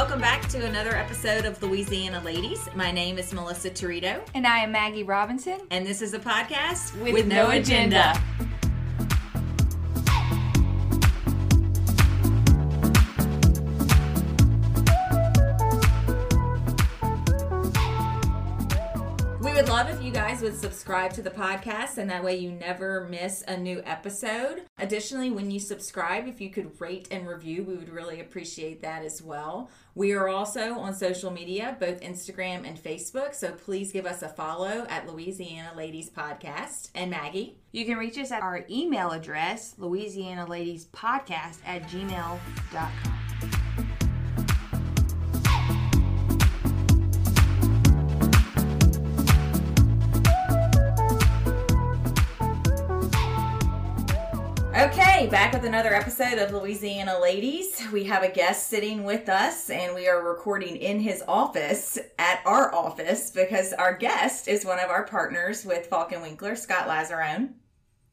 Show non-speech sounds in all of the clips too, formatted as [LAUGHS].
welcome back to another episode of Louisiana Ladies. My name is Melissa Torito, And I am Maggie Robinson. and this is a podcast With no agenda. We would subscribe to the podcast, and that way you never miss a new episode. Additionally, when you subscribe, if you could rate and review, we would really appreciate that as well. We are also on social media, both Instagram and Facebook, so please give us a follow at Louisiana Ladies Podcast. And Maggie? You can reach us at our email address, Louisiana Ladies Podcast at gmail.com. back with another episode of Louisiana Ladies. We have a guest sitting with us, and we are recording in his office at our office because our guest is one of our partners with Faulk & Winkler, Scott Lazarone.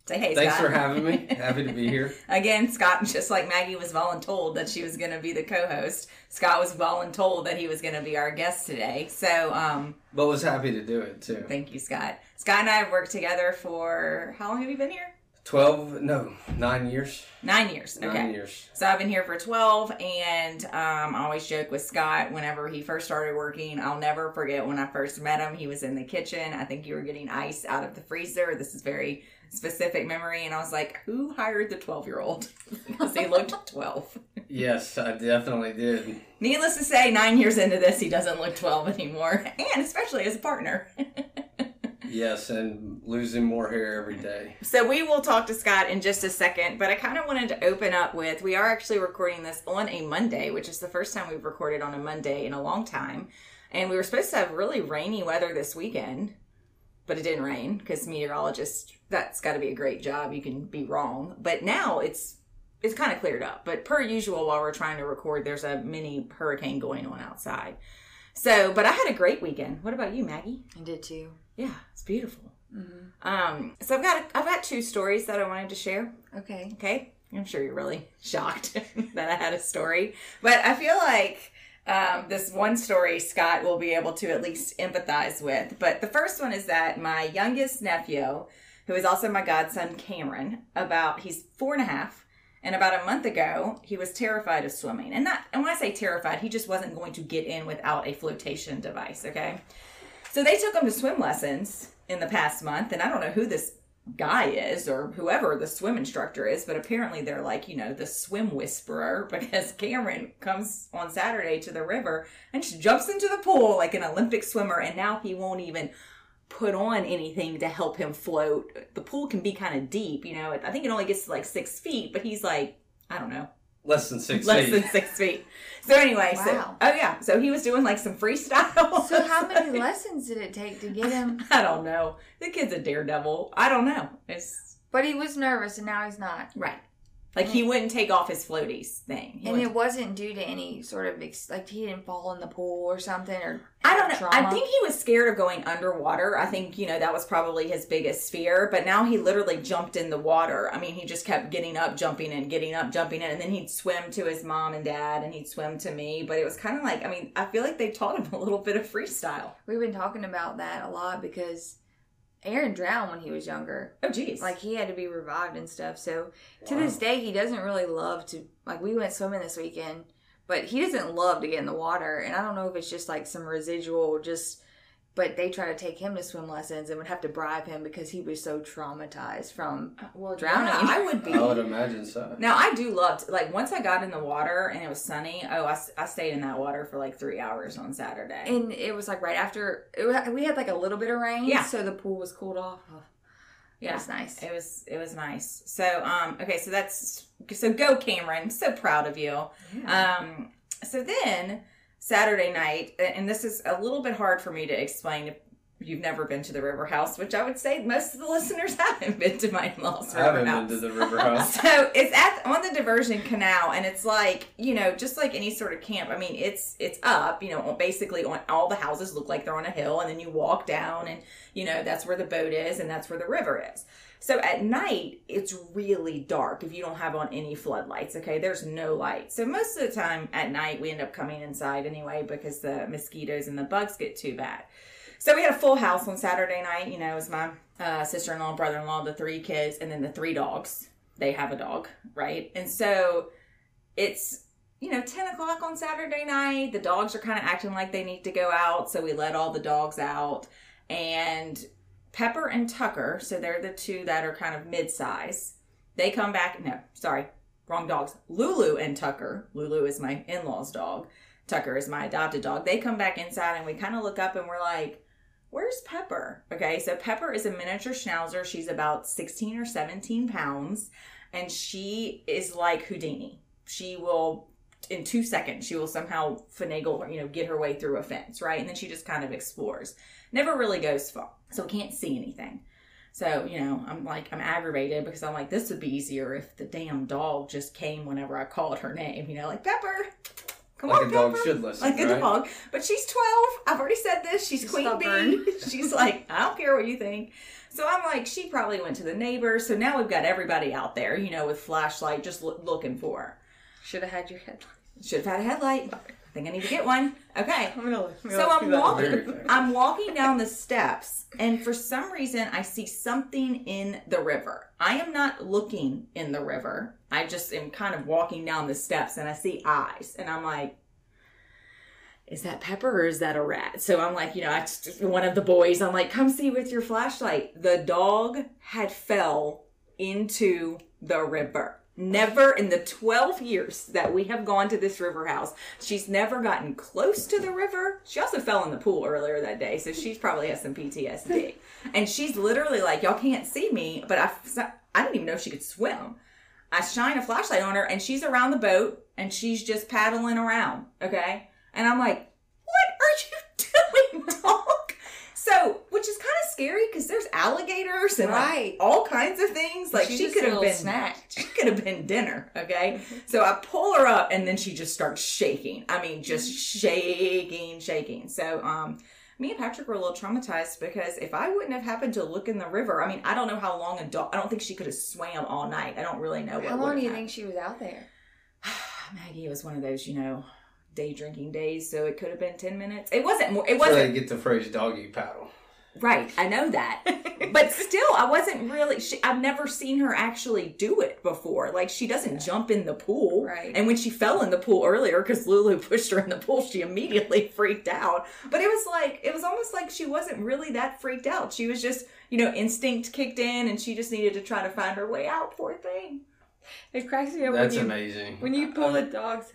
Say hey, Thanks Scott. for having me. [LAUGHS] Happy to be here. Again, Scott, just like Maggie was voluntold that she was going to be the co-host, Scott was voluntold that he was going to be our guest today. So, um, But was happy to do it too. thank you, Scott. Scott and I have worked together for how long have you been here? 12, no, nine years. Nine years. Okay. Nine years. So I've been here for 12, and um, I always joke with Scott whenever he first started working. I'll never forget when I first met him. He was in the kitchen. I think you were getting ice out of the freezer. This is very specific memory. And I was like, who hired the 12 year old? [LAUGHS] because he looked 12. Yes, I definitely did. Needless to say, nine years into this, he doesn't look 12 anymore, and especially as a partner. [LAUGHS] Yes, and losing more hair every day. So we will talk to Scott in just a second, but I kind of wanted to open up with we are actually recording this on a Monday, which is the first time we've recorded on a Monday in a long time. And we were supposed to have really rainy weather this weekend, but it didn't rain because meteorologists that's got to be a great job. You can be wrong, but now it's it's kind of cleared up. But per usual, while we're trying to record, there's a mini hurricane going on outside. So, but I had a great weekend. What about you, Maggie? I did too. Yeah, it's beautiful. Um, so I've got I've got two stories that I wanted to share. Okay. Okay, I'm sure you're really [LAUGHS] shocked [LAUGHS] that I had a story, but I feel like um, this one story Scott will be able to at least empathize with. But the first one is that my youngest nephew, who is also my godson Cameron, about he's four and a half. And about a month ago, he was terrified of swimming. And not and when I say terrified, he just wasn't going to get in without a flotation device, okay? So they took him to swim lessons in the past month, and I don't know who this guy is or whoever the swim instructor is, but apparently they're like, you know, the swim whisperer [LAUGHS] because Cameron comes on Saturday to the river and just jumps into the pool like an Olympic swimmer, and now he won't even put on anything to help him float. The pool can be kind of deep, you know. I think it only gets to like six feet, but he's like, I don't know, Less than six less feet. than six feet. So anyway, so oh yeah, so he was doing like some freestyle. So how many [LAUGHS] lessons did it take to get him? [LAUGHS] I don't know. The kid's a daredevil. I don't know. It's But he was nervous and now he's not. right. Like he mm. wouldn't take off his floaties thing. He And it wasn't due to any sort of ex- like he didn't fall in the pool or something or I don't know. trauma. I think he was scared of going underwater. I think, you know, that was probably his biggest fear. But now he literally jumped in the water. I mean, he just kept getting up, jumping in, getting up, jumping in. And then he'd swim to his mom and dad and he'd swim to me. But it was kind of like, I mean, I feel like they taught him [LAUGHS] a little bit of freestyle. we've been talking about that a lot because Aaron drowned when he was younger. Oh, geez. Like he had to be revived and stuff. So to this day, he doesn't really love to. Like we went swimming this weekend, but he doesn't love to get in the water. And I don't know if it's just like some residual, just. But they try to take him to swim lessons and would have to bribe him because he was so traumatized from well, drowning. yeah, I would [LAUGHS] be. I would imagine so. Now I do love to, like once I got in the water and it was sunny. Oh, I, I stayed in that water for like three hours on Saturday. And it was like right after it was, we had like a little bit of rain, Yeah. So the pool was cooled off. Oh, yeah, It was nice. It was it was nice. So um okay, so that's so go Cameron. So proud of you. Um so then Saturday night, and this is a little bit hard for me to explain. If you've never been to the River House, which I would say most of the [LAUGHS] listeners haven't been to my in-laws I haven't House. been to the river house. So it's at on the diversion canal, and it's like you know, just like any sort of camp. I mean, it's it's up. You know, basically on all the houses look like they're on a hill, and then you walk down, and you know that's where the boat is, and that's where the river is. So at night, it's really dark if you don't have on any floodlights. Okay, there's no light. So most of the time at night, we end up coming inside anyway because the mosquitoes and the bugs get too bad. So we had a full house on Saturday night. You know, it was my uh, sister in law, brother in law, the three kids, and then the three dogs. They have a dog, right? And so it's you know 10 o'clock on Saturday night. The dogs are kind of acting like they need to go out, so we let all the dogs out. And Pepper and Tucker, so they're the two that are kind of mid-size. They come back. No, sorry, wrong dogs. Lulu and Tucker. Lulu is my in-laws' dog. Tucker is my adopted dog. They come back inside, and we kind of look up, and we're like where's Pepper? Okay, so Pepper is a miniature schnauzer. She's about 16 or 17 pounds, and she is like Houdini. She will, in two seconds, she will somehow finagle, you know, get her way through a fence, right? And then she just kind of explores. Never really goes far, so can't see anything. So, you know, I'm like, I'm aggravated because I'm like, this would be easier if the damn dog just came whenever I called her name, you know, like Pepper. Come Like on, a dog Pepper. should listen, Like a dog. But she's 12. I've already said this. She's, She's queen stubborn. bee. [LAUGHS] [LAUGHS] She's like, I don't care what you think. So I'm like, she probably went to the neighbor. So now we've got everybody out there, you know, with flashlight, just loo- looking for her. Should have had your headlight. Should have had a headlight. I think I need to get one. Okay. I'm gonna. So I'm walking. I'm walking down the steps, and for some reason, I see something in the river. I am not looking in the river. I just am kind of walking down the steps, and I see eyes, and I'm like, "Is that Pepper or is that a rat?" So I'm like, you know, I just, one of the boys. I'm like, "Come see with your flashlight." The dog had fell into the river. Never in the 12 years that we have gone to this river house, she's never gotten close to the river. She also fell in the pool earlier that day, so she's probably has some PTSD. and she's literally like, y'all can't see me, but I, I didn't even know she could swim. I shine a flashlight on her, and she's around the boat, and she's just paddling around, okay? And I'm like, what are you [LAUGHS] doing, dog? So, which is kind of scary because there's alligators and like, all kinds of things. Like she could have been snack. She could have been dinner. Okay, [LAUGHS] so I pull her up and then she just starts shaking. I mean, just shaking, shaking. So, um, me and Patrick were a little traumatized because if I wouldn't have happened to look in the river, I mean, I don't know how long a dog. I don't think she could have swam all night. I don't really know what. How long do you happened. think she was out there? [SIGHS] Maggie was one of those, you know, day drinking days. So it could have been ten minutes. It wasn't more. It wasn't they get the phrase doggy paddle. Right, I know that. [LAUGHS] but still, I wasn't really, she, I've never seen her actually do it before. Like, she doesn't jump in the pool. Right. And when she fell in the pool earlier, because Lulu [LAUGHS] pushed her in the pool, she immediately [LAUGHS] freaked out. But it was like, it was almost like she wasn't really that freaked out. She was just, you know, instinct kicked in and she just needed to try to find her way out, poor thing. It cracks me up That's when you amazing. when you pull the dogs.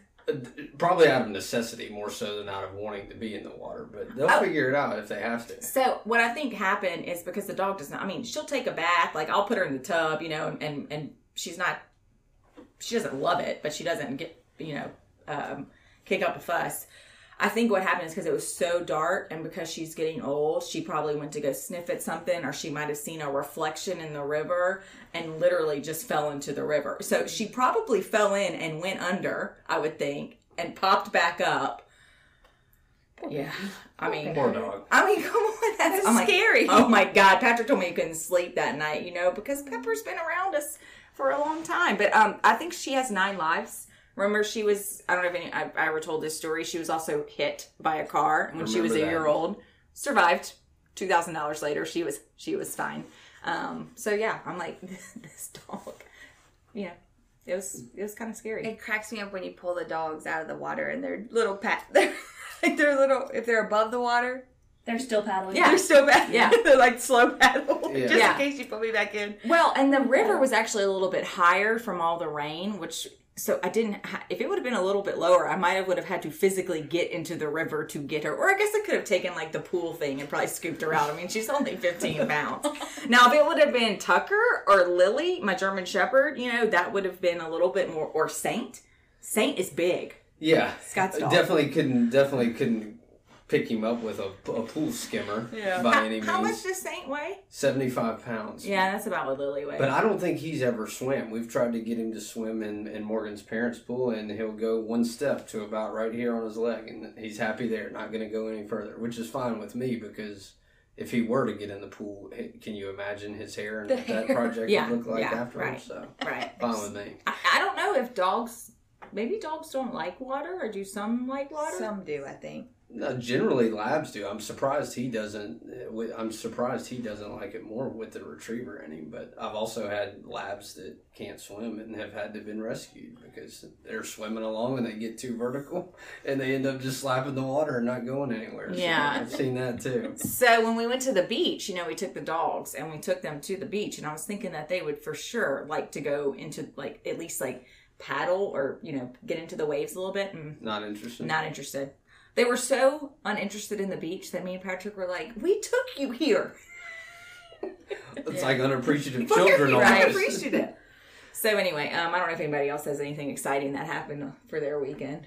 Probably out of necessity more so than out of wanting to be in the water, but they'll Oh. figure it out if they have to. So what I think happened is because the dog does not. I mean, she'll take a bath. Like I'll put her in the tub, you know, and and, and she's not. She doesn't love it, but she doesn't get you know um, kick up a fuss. I think what happened is because it was so dark, and because she's getting old, she probably went to go sniff at something, or she might have seen a reflection in the river, and literally just fell into the river. So she probably fell in and went under, I would think, and popped back up. Yeah, I mean, Poor dog. I mean, [LAUGHS] come on, that's, That's I'm like, scary. oh my god, Patrick told me he couldn't sleep that night, you know, because Pepper's been around us for a long time. But um, I think she has nine lives. Remember, she was I don't know if any, I, I ever told this story. She was also hit by a car when she was a that. year old. Survived. Two thousand dollars later, she was she was fine. Um, so yeah, I'm like [LAUGHS] this dog. You know, it was it was kind of scary. It cracks me up when you pull the dogs out of the water and they're little pat. [LAUGHS] They're like they're little. If they're above the water, They're still paddling. Yeah. they're still paddling. Yeah. [LAUGHS] they're like slow paddle. Yeah. Just Yeah. in case you put me back in. Well, and the river was actually a little bit higher from all the rain, which so I didn't. Ha- if it would have been a little bit lower, I might have would have had to physically get into the river to get her. Or I guess I could have taken like the pool thing and probably scooped her out. I mean, she's only fifteen [LAUGHS] pounds. Now, if it would have been Tucker or Lily, my German Shepherd, you know, that would have been a little bit more. Or Saint. Saint is big. Yeah, Scott's dog. definitely couldn't definitely couldn't pick him up with a, a pool skimmer Yeah. by How, any means. how much means. does Saint weigh? Seventy five pounds. Yeah, that's about what Lily weighs. But I don't think he's ever swam. We've tried to get him to swim in, in Morgan's parents' pool, and he'll go one step to about right here on his leg, and he's happy there, not going to go any further, which is fine with me because if he were to get in the pool, can you imagine his hair and The what that project Yeah, would look like yeah, afterwards? right. So right. fine with me. I, I don't know if dogs. Maybe dogs don't like water, or do some like water? Some do, I think. No, generally, labs do. I'm surprised he doesn't. uh, I'm surprised he doesn't like it more with the retriever in him. But I've also had labs that can't swim and have had to been rescued because they're swimming along and they get too vertical [LAUGHS] and they end up just slapping the water and not going anywhere. So Yeah. I've seen that too. So when we went to the beach, you know, we took the dogs and we took them to the beach, and I was thinking that they would for sure like to go into like at least like paddle or you know get into the waves a little bit. And Not interested. not interested. They were so uninterested in the beach that me and Patrick were like, "We took you here. [LAUGHS] it's like unappreciative Look children. you, I almost. appreciate it." So anyway, um, I don't know if anybody else has anything exciting that happened for their weekend.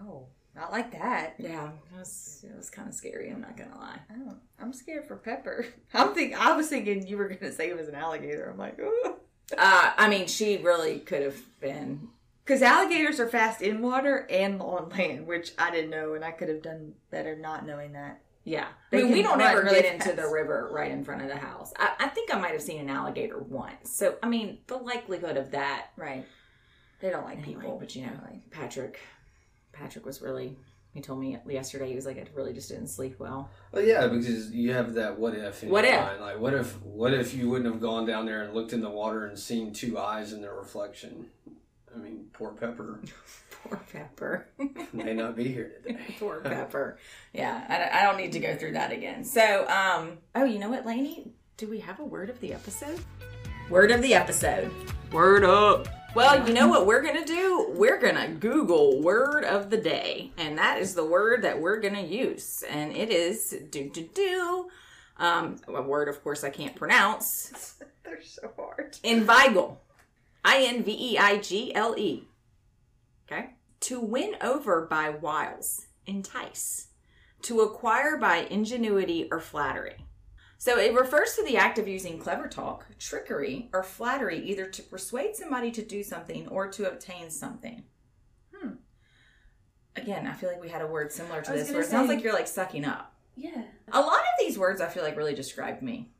No, not like that. Yeah, it was it was kind of scary. I'm not gonna lie. Oh, I'm scared for Pepper. [LAUGHS] I'm think I was thinking you were gonna say it was an alligator. I'm like, oh. Uh, I mean, she really could have been. Because alligators are fast in water and on land, which I didn't know, and I could have done better not knowing that. Yeah, They I mean, we don't ever really get into the river right in front of the house. I, I think I might have seen an alligator once. So I mean, the likelihood of that Right. They don't like Anyway, people. but you know, Really. Patrick, Patrick was really. He told me yesterday he was like, I really just didn't sleep well. Well, yeah, because you have that what if in What your if? mind. Like, what if, what if you wouldn't have gone down there and looked in the water and seen two eyes in their reflection? I mean, poor Pepper [LAUGHS] Poor Pepper. [LAUGHS] may not be here today. [LAUGHS] Poor Pepper. Yeah, I, don't- I don't need to go through that again. So, um, oh, you know what, Lainey? Do we have a word of the episode? Word of the episode. Word up. Well, you know what we're going to do? We're going to Google word of the day. And that is the word that we're going to use. And it is do, do, do. Um, a word, of course, I can't pronounce. They're so hard. Inveigle. I N V E I G L E. Okay. To win over by wiles, entice. To acquire by ingenuity or flattery. So it refers to the act of using clever talk, trickery, or flattery either to persuade somebody to do something or to obtain something. Hmm. Again, I feel like we had a word similar to this gonna where it sounds like you're like sucking up. Yeah. A lot of these words I feel like really describe me.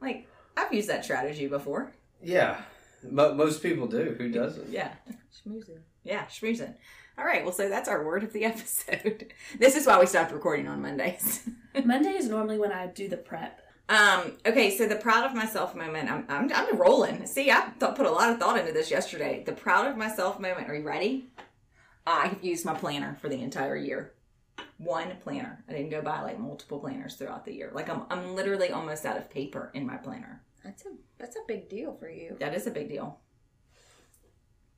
Like, I've used that strategy before. Yeah, mo- most people do. Who doesn't? Yeah. Schmoozing. Yeah, schmoozing. All right, well, so that's our word of the episode. [LAUGHS] this is why we stopped recording on Mondays. [LAUGHS] Monday is normally when I do the prep. um, okay, so the proud of myself moment. I'm, I'm, I'm rolling. See, I th- put a lot of thought into this yesterday. The proud of myself moment. Are you ready? I've used my planner for the entire year. One planner. I didn't go buy like multiple planners throughout the year. Like I'm, I'm literally almost out of paper in my planner. That's a that's a big deal for you. That is a big deal.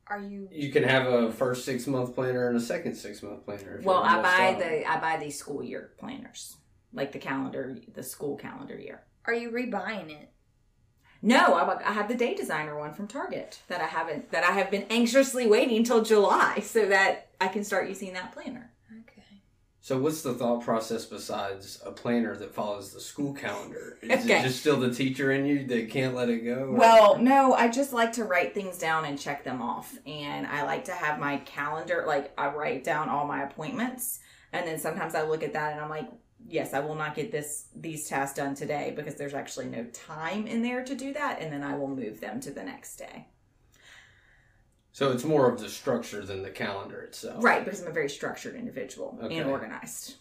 Are you? You can have a first six month planner and a second six month planner. Well, I buy out. the I buy these school year planners, like the calendar, the school calendar year. Are you rebuying it? No, I, I have the day designer one from Target that I haven't that I have been anxiously waiting till July so that I can start using that planner. So, what's the thought process besides a planner that follows the school calendar? Is Okay. it just still the teacher in you that can't let it go? or- Well, no, I just like to write things down and check them off. And I like to have my calendar, like, I write down all my appointments. And then sometimes I look at that and I'm like, yes, I will not get this these tasks done today because there's actually no time in there to do that. And then I will move them to the next day. So it's more of the structure than the calendar itself. Right, because I'm a very structured individual Okay. and organized.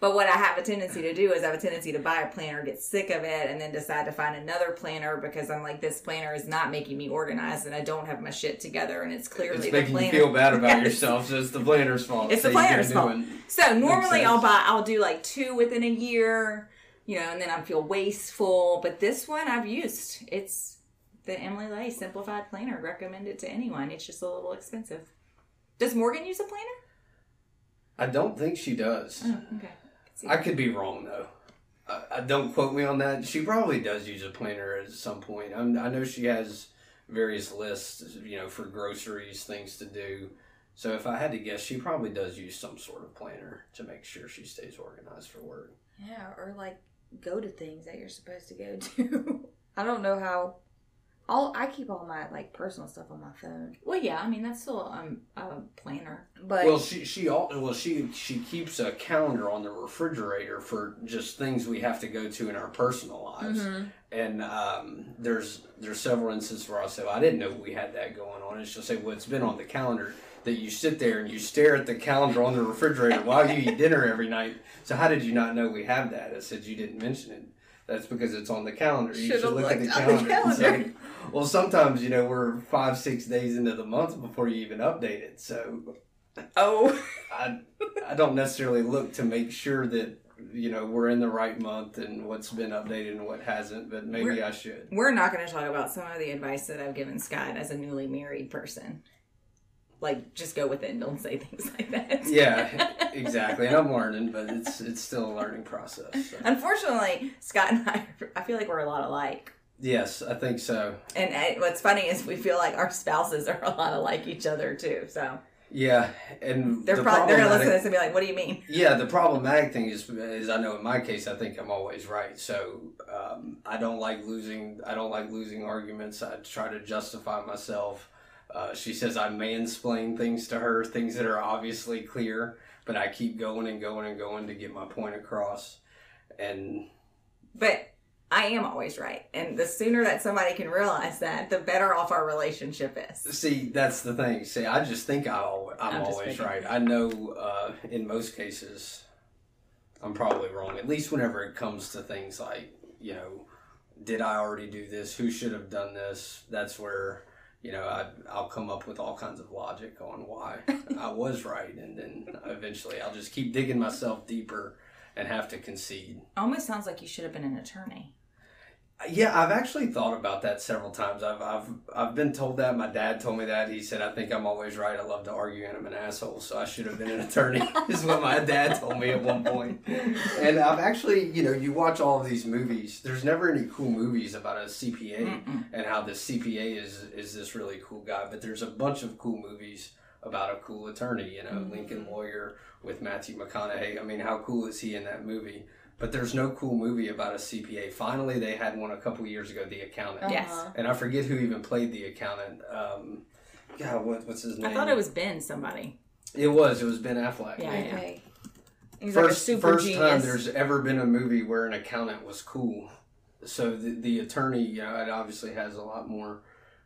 But what I have a tendency to do is I have a tendency to buy a planner, get sick of it, and then decide to find another planner because I'm like, this planner is not making me organized and I don't have my shit together and it's clearly It's the making planner. you feel bad about Yes. yourself, so it's the planner's fault. It's the planner's fault. So normally. I'll buy I'll do like two within a year, you know, and then I feel wasteful. But this one I've used. It's the Emily Ley Simplified Planner. Recommend it to anyone. It's just a little expensive. Does Morgan use a planner? I don't think she does. Oh, okay. I could be wrong though. I, I don't quote me on that. She probably does use a planner at some point. I'm, I know she has various lists, you know, for groceries, things to do. So if I had to guess, she probably does use some sort of planner to make sure she stays organized for work. Yeah, or like go to things that you're supposed to go to. [LAUGHS] I don't know how. All I keep all my like personal stuff on my phone, Well, yeah, I mean that's still um, a planner. but Well, she she all well she she keeps a calendar on the refrigerator for just things we have to go to in our personal lives. Mhm. And um, there's there's several instances where I say, well, I didn't know we had that going on. And she'll say, well, it's been on the calendar that you sit there and you stare at the calendar on the refrigerator while you eat dinner every night. So how did you not know we have that? I said you didn't mention it. That's because it's on the calendar. You Should've should look at the looked on the calendar. Well, sometimes you know we're five six days into the month before you even update it. So oh, I I don't necessarily look to make sure that you know we're in the right month and what's been updated and what hasn't, but maybe We're- I should. We're not going to talk about some of the advice that I've given Scott as a newly married person. Like, just go with it and don't say [LAUGHS] things like that. Yeah, [LAUGHS] exactly. And I'm learning, but it's it's still a learning process. so. Unfortunately, Scott and I, I feel like we're a lot alike. Yes, I think so. And uh, what's funny is we feel like our spouses are a lot alike each other too. So Yeah, and they're the probably they're gonna listen to this and be like, "What do you mean?" Yeah, the problematic thing is, is I know in my case, I think I'm always right. So um, I don't like losing. I don't like losing arguments. I try to justify myself. Uh, she says I mansplain things to her, things that are obviously clear, but I keep going and going and going to get my point across. And But I am always right, and the sooner that somebody can realize that, the better off our relationship is. see, that's the thing. See, I just think I al- I'm, I'm always right. I know uh, in most cases I'm probably wrong. At least whenever it comes to things like you know, did I already do this? Who should have done this? That's where you know I I'll come up with all kinds of logic on why [LAUGHS] I was right, and then eventually I'll just keep digging myself deeper and have to concede. Almost sounds like you should have been an attorney. Yeah, I've actually thought about that several times. I've I've I've been told that. My dad told me that. He said I think I'm always right. I love to argue and I'm an asshole, so I should have been an attorney. [LAUGHS] is what my dad told me at one point. And I've actually, you know, you watch all of these movies. There's never any cool movies about a CPA Mm-mm. and how the CPA is is this really cool guy. But there's a bunch of cool movies about a cool attorney. You know, Mhm. Lincoln Lawyer with Matthew McConaughey. I mean, how cool is he in that movie? But there's no cool movie about a CPA. Finally, they had one a couple years ago, The Accountant. Yes. Uh-huh. And I forget who even played the accountant. Um, God, what, what's his name? I thought it was Ben somebody. It was. It was Ben Affleck. Yeah. Okay. He's like a First, super first genius. time there's ever been a movie where an accountant was cool. So the, the attorney, you know, it obviously has a lot more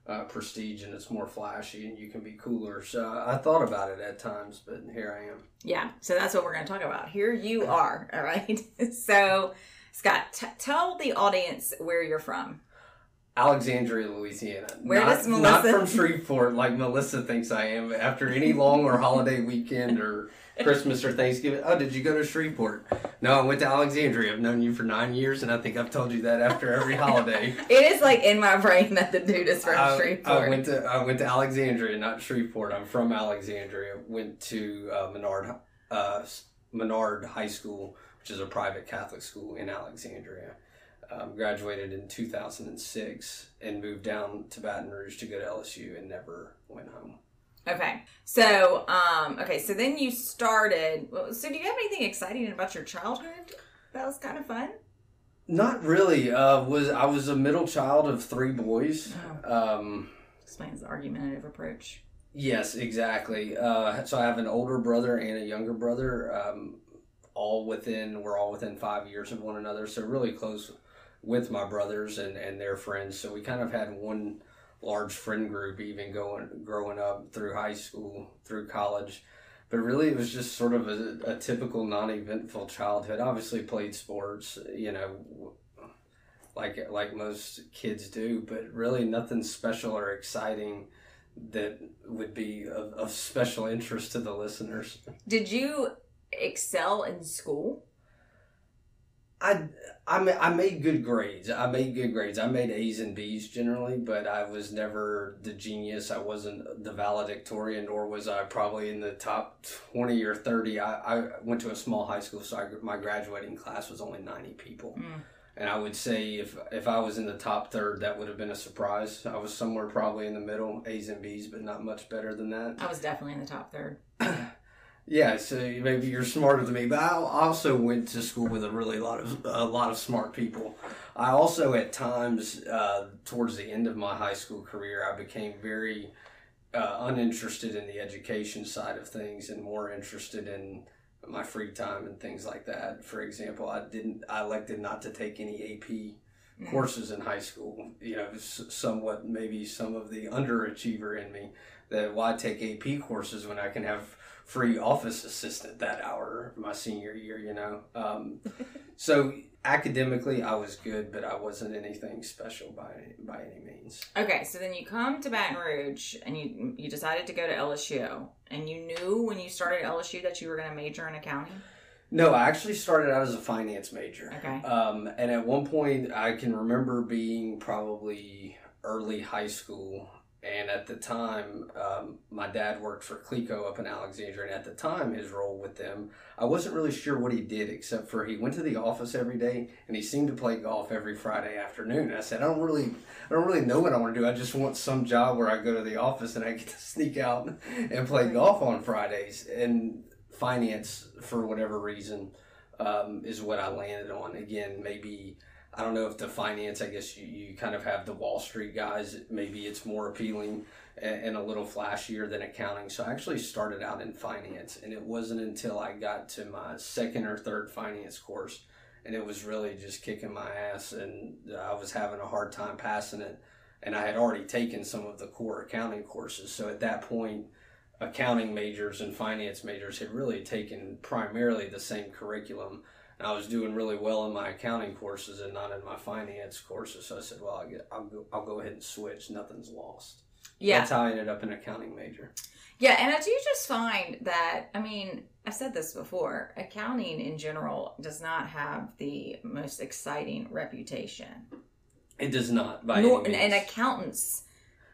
uh, prestige and it's more flashy and you can be cooler. So I thought about it at times, but here I am. Yeah, so that's what we're going to talk about. Here you are, all right? [LAUGHS] so, Scott, t- tell the audience where you're from. Alexandria, Louisiana. Where not, does Not from Shreveport like Melissa thinks I am. After any long or holiday weekend or Christmas or Thanksgiving. Oh, did you go to Shreveport? No, I went to Alexandria. I've known you for nine years, and I think I've told you that after every [LAUGHS] holiday. It is like in my brain that the dude is from I, Shreveport. I went to I went to Alexandria, not Shreveport. I'm from Alexandria. Went to uh, Menard uh, Menard High School, which is a private Catholic school in Alexandria. Um, graduated in 2006 and moved down to Baton Rouge to go to LSU and never went home. Okay, so um, okay, so then you started. So, do you have anything exciting about your childhood that was kind of fun? Not really. Uh, was I was a middle child of three boys. Oh. Um, Explains the argumentative approach. Yes, exactly. Uh, so I have an older brother and a younger brother, um, all within we're all within five years of one another, so really close with my brothers and, and their friends. So we kind of had one large friend group, even going growing up through high school, through college. But really, it was just sort of a, a typical non-eventful childhood. Obviously, played sports, you know, like like most kids do, but really nothing special or exciting that would be of, of special interest to the listeners. Did you excel in school? I I ma- I made good grades. I made good grades. I made A's and B's generally, but I was never the genius. I wasn't the valedictorian, nor was I probably in the top twenty or thirty. I, I went to a small high school, so I, my graduating class was only ninety people, Mm. And I would say if if I was in the top third, that would have been a surprise. I was somewhere probably in the middle, A's and B's, but not much better than that. I was definitely in the top third. [COUGHS] Yeah, so maybe you're smarter than me, but I also went to school with a really lot of a lot of smart people. I also, at times, uh, towards the end of my high school career, I became very uh, uninterested in the education side of things and more interested in my free time and things like that. For example, I didn't, I elected not to take any AP courses in high school. You know, somewhat maybe some of the underachiever in me that why take AP courses when I can have free office assistant that hour my senior year. You know, um, [LAUGHS] so academically I was good, but I wasn't anything special by by any means. Okay, so then you come to Baton Rouge and you you decided to go to LSU, and you knew when you started LSU that you were going to major in accounting. No, I actually started out as a finance major. Okay. Um, and at one point, I can remember being probably early high school. And at the time, um, my dad worked for Cleco up in Alexandria. And at the time, his role with them, I wasn't really sure what he did, except for he went to the office every day and he seemed to play golf every Friday afternoon. I said, I don't really, I don't really know what I want to do. I just want some job where I go to the office and I get to [LAUGHS] sneak out and play golf on Fridays. And finance, for whatever reason, um, is what I landed on. Again, maybe I don't know if the finance. I guess you, you kind of have the Wall Street guys. Maybe it's more appealing and, and a little flashier than accounting. So I actually started out in finance, and it wasn't until I got to my second or third finance course, and it was really just kicking my ass, and uh, I was having a hard time passing it. And I had already taken some of the core accounting courses. So at that point, accounting majors and finance majors had really taken primarily the same curriculum. And I was doing really well in my accounting courses and not in my finance courses. So I said, well, I'll, get, I'll, go, I'll go ahead and switch. Nothing's lost. Yeah, That's how I ended up an accounting major. yeah, and I do just find that I mean I've said this before. Accounting in general does not have the most exciting reputation. It does not, by Nor, any means. and accountants,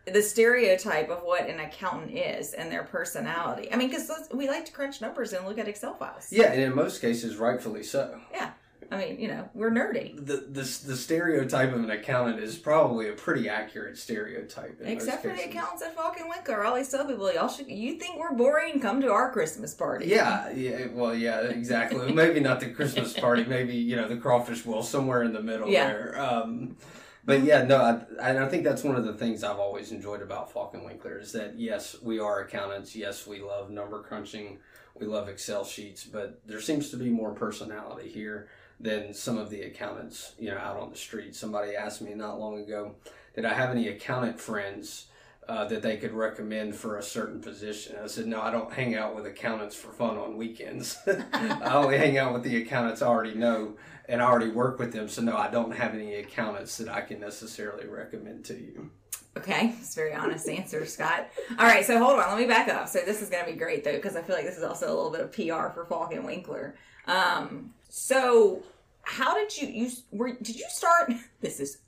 the stereotype of what an accountant is and their personality. I mean, because we like to crunch numbers and look at Excel files. yeah, and in most cases, rightfully so. Yeah. I mean, you know, we're nerdy. The, the, the stereotype of an accountant is probably a pretty accurate stereotype. Except for the accountants at Faulk & Winkler. I always tell people, y'all should, you think we're boring? Come to our Christmas party. Yeah, yeah, well, yeah, exactly. maybe not the Christmas party, maybe you know the crawfish bowl somewhere in the middle Yeah. there. Um, but yeah, no, I, I think that's one of the things I've always enjoyed about Faulk & Winkler is that yes, we are accountants. Yes, we love number crunching. We love Excel sheets, but there seems to be more personality here than some of the accountants, you know, out on the street. Somebody asked me not long ago, did I have any accountant friends? uh, that they could recommend for a certain position. I said, no, I don't hang out with accountants for fun on weekends. [LAUGHS] I only hang out with the accountants I already know and I already work with them. So, no, I don't have any accountants that I can necessarily recommend to you. Okay, it's very honest answer, Scott. All right, so hold on, let me back up. So this is going to be great though, because I feel like this is also a little bit of PR for Faulk & Winkler. Um, so how did you you were did you start? [LAUGHS] This is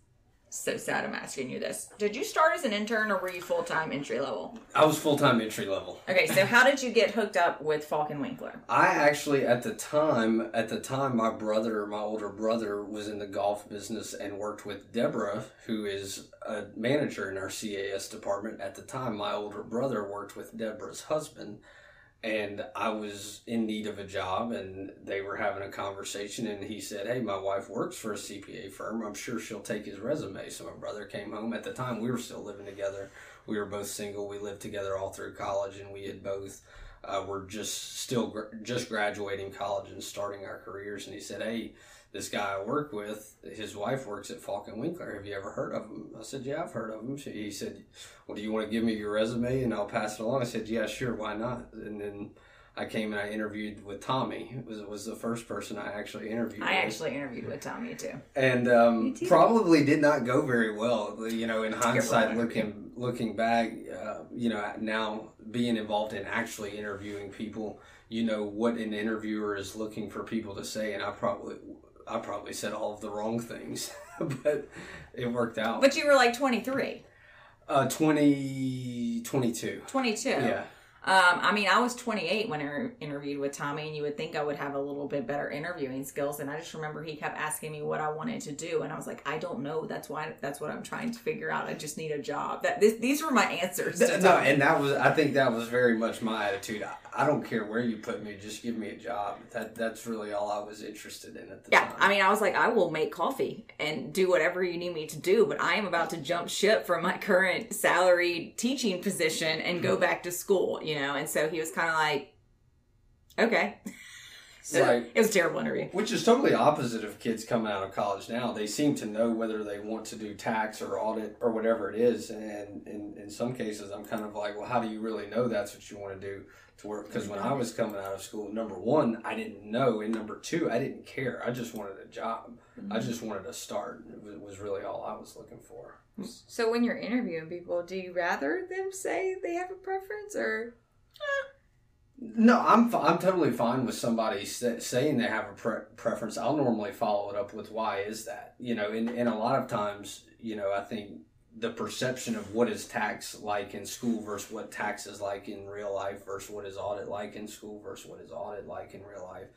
so sad. I'm asking you this. Did you start as an intern or were you full time entry level? I was full time entry level. Okay, so how did you get hooked up with Faulk & Winkler? I actually, at the time, at the time, my brother, my older brother, was in the golf business and worked with Deborah, who is a manager in our CAS department. At the time, my older brother worked with Deborah's husband, and I was in need of a job, and they were having a conversation, and he said, "Hey, my wife works for a CPA firm. I'm sure she'll take his resume." So my brother came home. At the time, we were still living together. We were both single. We lived together all through college, and we had both uh, were just still gr- just graduating college and starting our careers. And he said, "Hey, this guy I work with, his wife works at Faulk & Winkler. Have you ever heard of him?" I said, "Yeah, I've heard of him." He said, "Well, do you want to give me your resume and I'll pass it along?" I said, "Yeah, sure. Why not?" And then I came and I interviewed with Tommy. It was was the first person I actually interviewed. I with actually interviewed with Tommy too. and um, too. probably did not go very well. You know, in hindsight, looking looking back, uh, you know, now being involved in actually interviewing people, you know what an interviewer is looking for people to say, and I probably I probably said all of the wrong things, [LAUGHS] but it worked out. But you were like 23, uh, 20, 22. 22. Yeah. Um, I mean, I was 28 when I interviewed with Tommy, and you would think I would have a little bit better interviewing skills. And I just remember he kept asking me what I wanted to do, and I was like, I don't know. That's why. That's what I'm trying to figure out. I just need a job. That this, these were my answers. No, Tommy. and that was I think that was very much my attitude. I, don't care where you put me, just give me a job. That that's really all I was interested in at the time. Yeah, time. I mean, I was like, I will make coffee and do whatever you need me to do, but I am about to jump ship from my current salaried teaching position and go hmm. back to school, you know? And so he was kind of like, okay. So Right. it was a terrible interview. Which is totally opposite of kids coming out of college now. They seem to know whether they want to do tax or audit or whatever it is. And in, in some cases, I'm kind of like, well, how do you really know that's what you want to do to work? Because when I was coming out of school, number one, I didn't know. And number two, I didn't care. I just wanted a job. Mm-hmm. I just wanted to start. It was, was really all I was looking for. So when you're interviewing people, do you rather them say they have a preference or eh, No, I'm I'm totally fine with somebody saying they have a pre- preference. I'll normally follow it up with why is that? You know, and, and a lot of times, you know, I think the perception of what is tax like in school versus what tax is like in real life versus what is audit like in school versus what is audit like in real life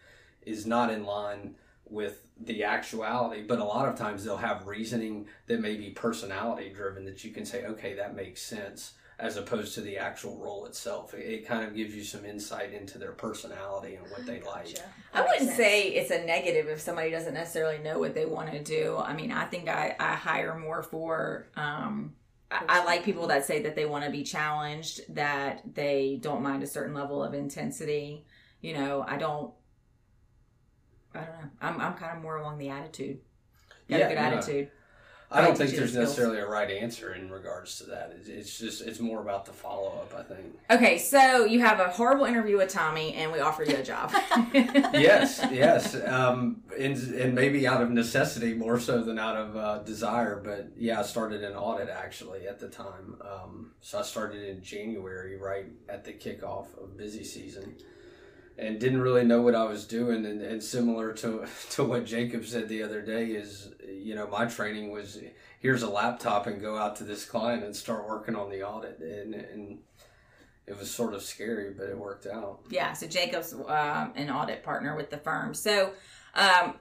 is not in line with the actuality. But a lot of times they'll have reasoning that may be personality driven that you can say, okay, that makes sense as opposed to the actual role itself. It, it kind of gives you some insight into their personality and what they like. I wouldn't say it's a negative if somebody doesn't necessarily know what they want to do. I mean, I think I, I hire more for, um, I, I like people that say that they want to be challenged, that they don't mind a certain level of intensity. You know, I don't, I don't know. I'm, I'm kind of more along the attitude. Got Yeah, a good no. attitude. I don't think there's skills. necessarily a right answer in regards to that. It's, it's just it's more about the follow up. I think. Okay, so you have a horrible interview with Tommy, and we offer you a job. [LAUGHS] yes, [LAUGHS] yes, um, and, and maybe out of necessity more so than out of uh, desire. But yeah, I started an audit actually at the time. Um, so I started in January, right at the kickoff of busy season, and didn't really know what I was doing. And, and similar to [LAUGHS] to what Jacob said the other day is, you know, my training was here's a laptop and go out to this client and start working on the audit, and and it was sort of scary, but it worked out. Yeah, so Jacob's um, an audit partner with the firm. So um,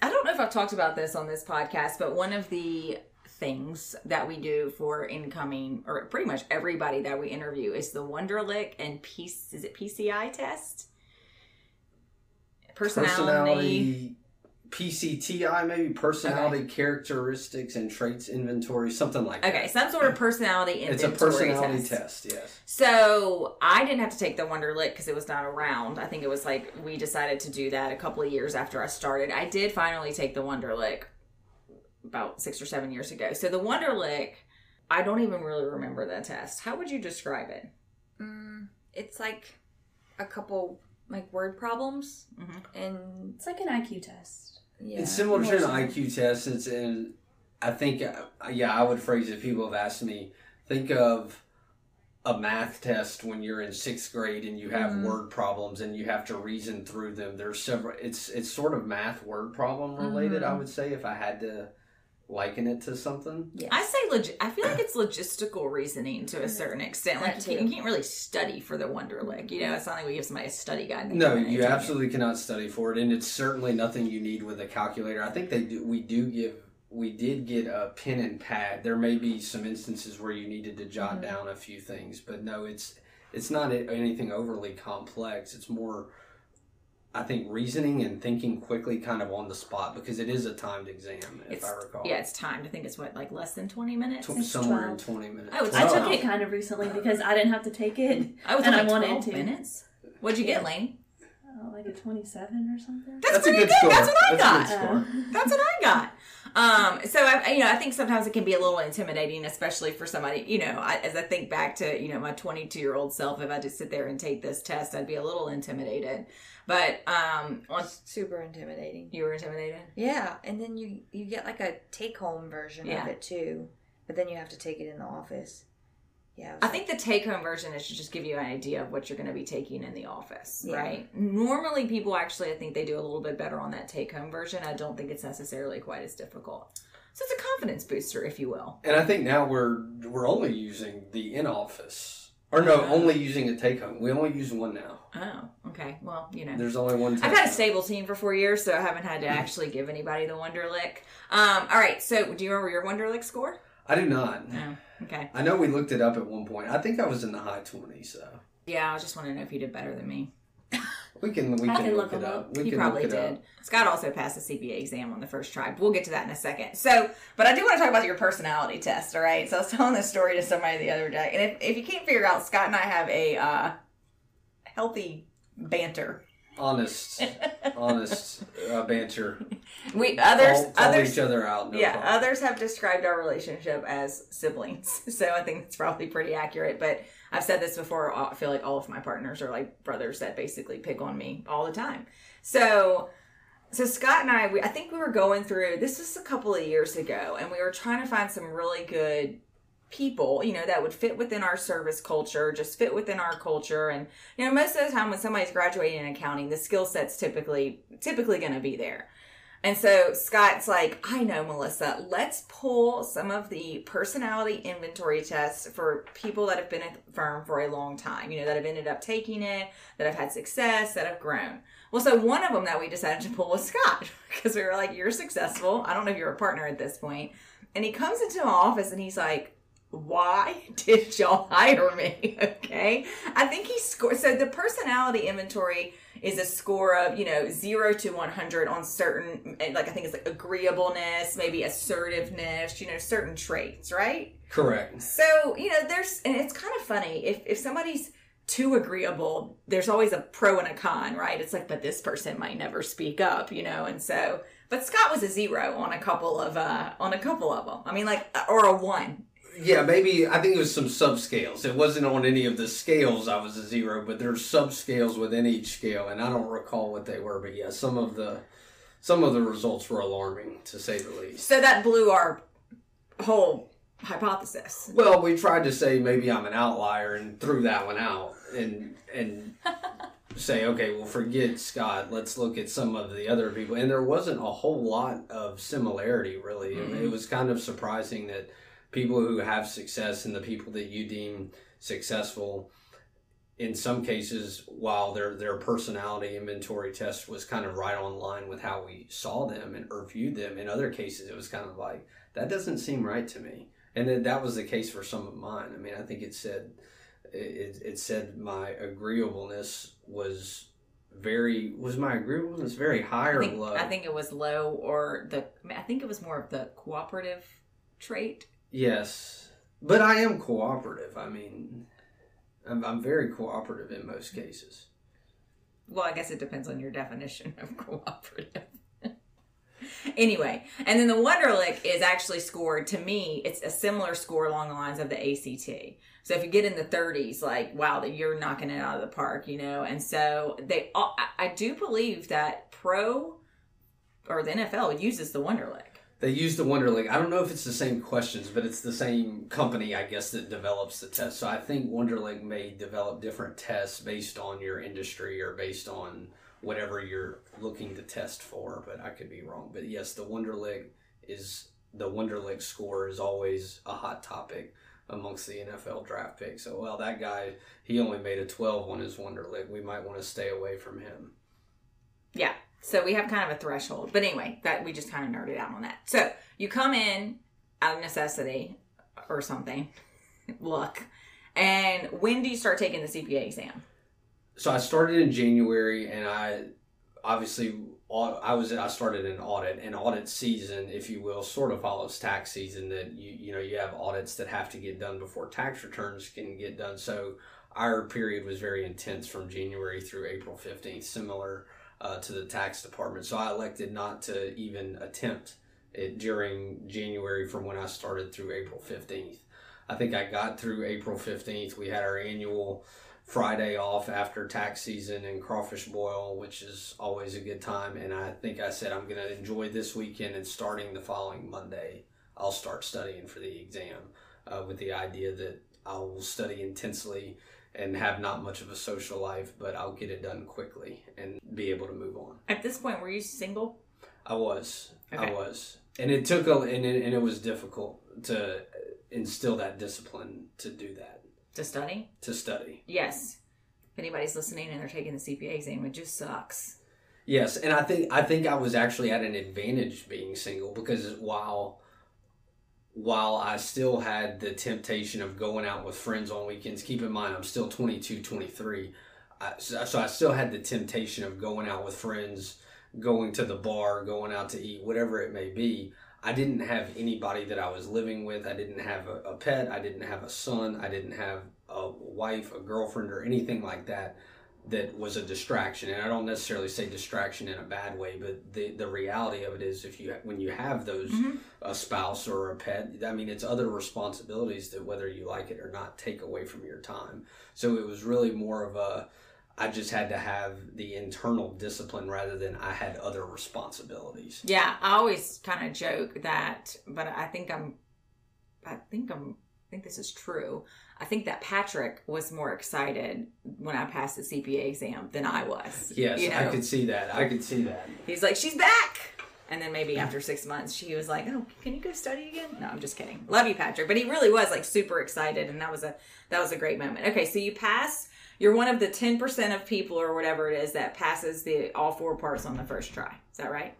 I don't know if I've talked about this on this podcast, but one of the things that we do for incoming or pretty much everybody that we interview is the Wonderlic and piece is it PCI test? Personality. personality PCTI maybe personality characteristics and traits inventory something like that. Okay, some sort of personality inventory. it's a personality test. test. yes. So I didn't have to take the Wonderlic because it was not around. I think it was like we decided to do that a couple of years after I started. I did finally take the Wonderlic about six or seven years ago. So the Wonderlic, I don't even really remember that test. How would you describe it? mm, it's like a couple like word problems Mhm. and It's like an IQ test. yeah. It's similar more to an. IQ test. It's in, I think, uh, yeah, I would phrase it. People have asked me, think of a math test when you're in sixth grade and you have Mhm. word problems and you have to reason through them. There's several. It's it's sort of math word problem related. I Mhm. would say if I had to liken it to something. Yes. I say log- I feel like it's logistical reasoning to a certain extent. Like That you, too. you can't really study for the Wonderlic. You know, it's not like we give somebody a study guide. No, come in and you take it. absolutely cannot study for it, and it's certainly nothing you need with a calculator. I think they do. We do give. We did get a pen and pad. There may be some instances where you needed to jot Mhm. down a few things, but no, it's it's not anything overly complex. It's more, I think, reasoning and thinking quickly, kind of on the spot, because it is a timed exam, if It's, I recall. yeah, it's timed. I think it's what like less than twenty minutes. Tw- It's somewhere in twenty minutes. Oh, it's I took it kind of recently because I didn't have to take it. I was And only I wanted 12 to. minutes. What'd you get, Lane? Oh, like a 27 or something. That's, That's pretty good good. That's what I That's a got. Uh, That's what I got. Um, so I, you know, I think sometimes it can be a little intimidating, especially for somebody, you know, I, as I think back to, you know, my 22 year old self, if I just sit there and take this test, I'd be a little intimidated. But, um, on, super intimidating. you were intimidated? Yeah, and then you you get like a take home version Yeah. of it too, but then you have to take it in the office. Yeah, I think the take home version is to just give you an idea of what you're going to be taking in the office, Yeah. right? Normally, people actually, I think they do a little bit better on that take home version. I don't think it's necessarily quite as difficult. So it's a confidence booster, if you will. And I think now we're we're only using the in office Or no, Uh, only using a take home. We only use one now. Oh, okay. Well, you know. There's only one. I've take had a stable team for four years, so I haven't had to actually give anybody the Wonderlic. Um, all right, so do you remember your Wonderlic score? I do not. No. Okay. I know we looked it up at one point. I think I was in the high twenties. So Yeah, I just want to know if you did better than me. we can we I can, can look, look it up. up. We he can probably did. up. Scott also passed the CPA exam on the first try. We'll get to that in a second. So, but I do want to talk about your personality test. All right. So I was telling this story to somebody the other day, and if, if you can't figure out, Scott and I have a uh, healthy banter. Honest, honest uh, banter. We others call, call others each other out. No yeah, problem. others have described our relationship as siblings. [LAUGHS] So I think that's probably pretty accurate. But I've said this before. I feel like all of my partners are like brothers that basically pick on me all the time. So, so Scott and I, we, I think we were going through. This was a couple of years ago, and we were trying to find some really good people, you know, that would fit within our service culture, just fit within our culture. And you know, most of the time when somebody's graduating in accounting, the skill set's typically typically going to be there. And so Scott's like, I know, Melissa, let's pull some of the personality inventory tests for people that have been at the firm for a long time, you know, that have ended up taking it, that have had success, that have grown. Well, so one of them that we decided to pull was Scott [LAUGHS] because we were like, You're successful. I don't know if you're a partner at this point. And he comes into my office and he's like, why [LAUGHS] did y'all hire me? [LAUGHS] Okay. I think he scored. So the personality inventory is a score of, you know, zero to 100 on certain, like I think it's like agreeableness, maybe assertiveness, you know, certain traits, right? Correct. So, you know, there's, and it's kind of funny if, if somebody's too agreeable, there's always a pro and a con, right? It's like, but this person might never speak up, you know, and so, but Scott was a zero on a couple of, uh, on a couple of them. I mean, like, or a one. Yeah, maybe I think it was some subscales. It wasn't on any of the scales I was a zero, but there's subscales within each scale, and I don't recall what they were. But yeah, some of the some of the results were alarming to say the least. So that blew our whole hypothesis. Well, we tried to say maybe I'm an outlier and threw that one out, and and [LAUGHS] say okay, well forget Scott. Let's look at some of the other people, and there wasn't a whole lot of similarity really. Mhm. It was kind of surprising that people who have success and the people that you deem successful in some cases while their their personality inventory test was kind of right on line with how we saw them and or viewed them in other cases it was kind of like that doesn't seem right to me. And then that was the case for some of mine. I mean i think it said it, it said my agreeableness was very was my agreeableness very high I or think, low? I think it was low or the, I think it was more of the cooperative trait. Yes, but I am cooperative. I mean, I'm, I'm very cooperative in most cases. Well, I guess it depends on your definition of cooperative. [LAUGHS] anyway, and then the Wonderlic is actually scored to me. It's a similar score along the lines of the ACT. So if you get in the 30s, like wow, you're knocking it out of the park, you know. And so they, all- I, I do believe that pro or the NFL uses the Wonderlic. They use the Wonderlic. I don't know if it's the same questions, but it's the same company, I guess, that develops the test. So I think Wonderlic may develop different tests based on your industry or based on whatever you're looking to test for. But I could be wrong. But yes, the Wonderlic is the Wonderlic score is always a hot topic amongst the NFL draft picks. So well, that guy he only made a 12 on his Wonderlic. We might want to stay away from him. Yeah. So we have kind of a threshold. But anyway, that we just kind of nerded out on that. So you come in out of necessity or something, [LAUGHS] luck. And when do you start taking the CPA exam? so I started in January, and I obviously I was I started an audit, and audit season, if you will, sort of follows tax season. That you you know you have audits that have to get done before tax returns can get done. So our period was very intense from January through April fifteenth, similar uh, to the tax department. So I elected not to even attempt it during January from when I started through April fifteenth. I think I got through April fifteenth. We had our annual Friday off after tax season and crawfish boil, which is always a good time. And I think I said I'm going to enjoy this weekend and starting the following Monday, I'll start studying for the exam uh, with the idea that I will study intensely and have not much of a social life, but I'll get it done quickly and be able to move on. At this point, were you single? I was. I was. And it took a, and it, and it was difficult to instill that discipline to do that. To study? to study. Yes. If anybody's listening and they're taking the CPA exam, it just sucks. Yes, and I think I think I was actually at an advantage being single because while while I still had the temptation of going out with friends on weekends, keep in mind I'm still 22, 23. I, so so I still had the temptation of going out with friends, going to the bar, going out to eat, whatever it may be. I didn't have anybody that I was living with. I didn't have a, a pet. I didn't have a son. I didn't have a wife, a girlfriend, or anything like that that was a distraction and i don't necessarily say distraction in a bad way but the the reality of it is if you when you have those Mhm. a spouse or a pet i mean it's other responsibilities that whether you like it or not take away from your time so it was really more of a i just had to have the internal discipline rather than i had other responsibilities Yeah, I always kind of joke that, but I think I'm, I think I'm, I think this is true. I think that Patrick was more excited when I passed the CPA exam than I was. yes You i could see that i could see that He's like, she's back. And then maybe after six months, she was like, "Oh, can you go study again?" No, I'm just kidding. Love you, Patrick. But he really was like super excited, and that was a that was a great moment. Okay, so you pass. You're one of the ten percent of people or whatever it is that passes the all four parts on the first try. Is that right?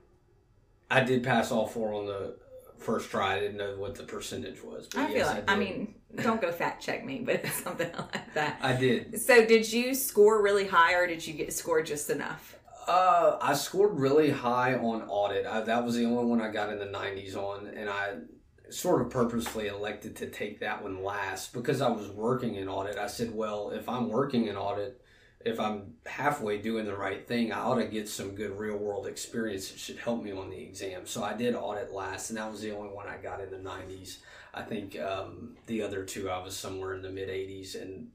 i did pass all four on the first try i didn't know what the percentage was but I feel like I, did. mean, don't go fact check me, but [LAUGHS] something like that. i did So, did you score really high, or did you get score just enough? Uh, I scored really high on audit. I, that was the only one I got in the 90s on, and I sort of purposefully elected to take that one last because I was working in audit. I said, well, if I'm working in audit, if I'm halfway doing the right thing, I ought to get some good real world experience. It should help me on the exam. So I did audit last, and that was the only one I got in the 90s. I think um, the other two I was somewhere in the mid 80s, and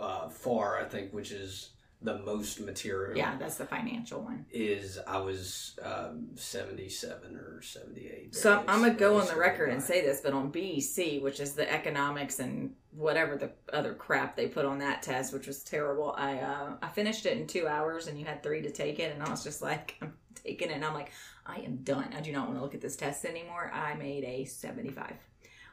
uh, FAR, I think, which is the most material Yeah, that's the financial one. is I was um, 77 or 78. So I'm, I'm gonna go on the record and say this, but on BEC, which is the economics and whatever the other crap they put on that test, which was terrible, I uh, I finished it in two hours, and you had three to take it, and I was just like, [LAUGHS] I'm taking it, and I'm like, I am done. I do not want to look at this test anymore. I made a 75,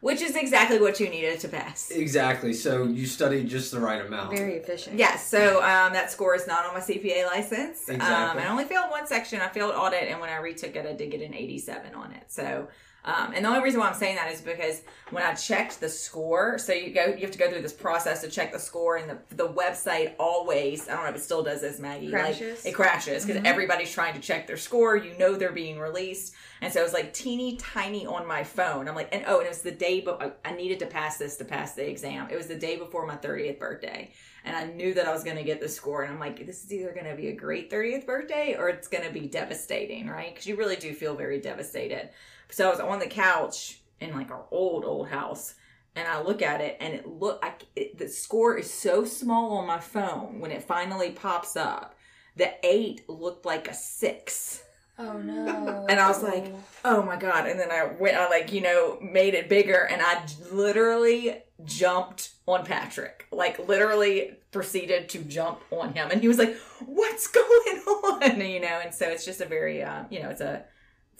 which is exactly what you needed to pass. Exactly. So you studied just the right amount. Very efficient. Yes, so um, that score is not on my CPA license. Um, Exactly. I only failed one section. I failed audit, and when I retook it, I did get an 87 on it. So, um, and the only reason why I'm saying that is because when I checked the score, so you go, you have to go through this process to check the score, and the the website always, I don't know if it still does this, Maggie, Crashes? Like, it crashes because Mhm. everybody's trying to check their score. You know they're being released, and so it was like teeny tiny on my phone. I'm like, and oh, and it was the day, but I, I needed to pass this to pass the exam. It was the day before my 30th birthday and I knew that I was going to get the score. And I'm like, this is either going to be a great 30th birthday or it's going to be devastating, right? Because you really do feel very devastated. So I was on the couch in like our old old house, and I look at it, and it look like the score is so small on my phone when it finally pops up. The eight looked like a six. Oh no. [LAUGHS] And I was like, oh my god and then i went i like you know made it bigger and i literally jumped on patrick like literally proceeded to jump on him and he was like what's going [LAUGHS] on you know and so it's just a very uh, you know it's a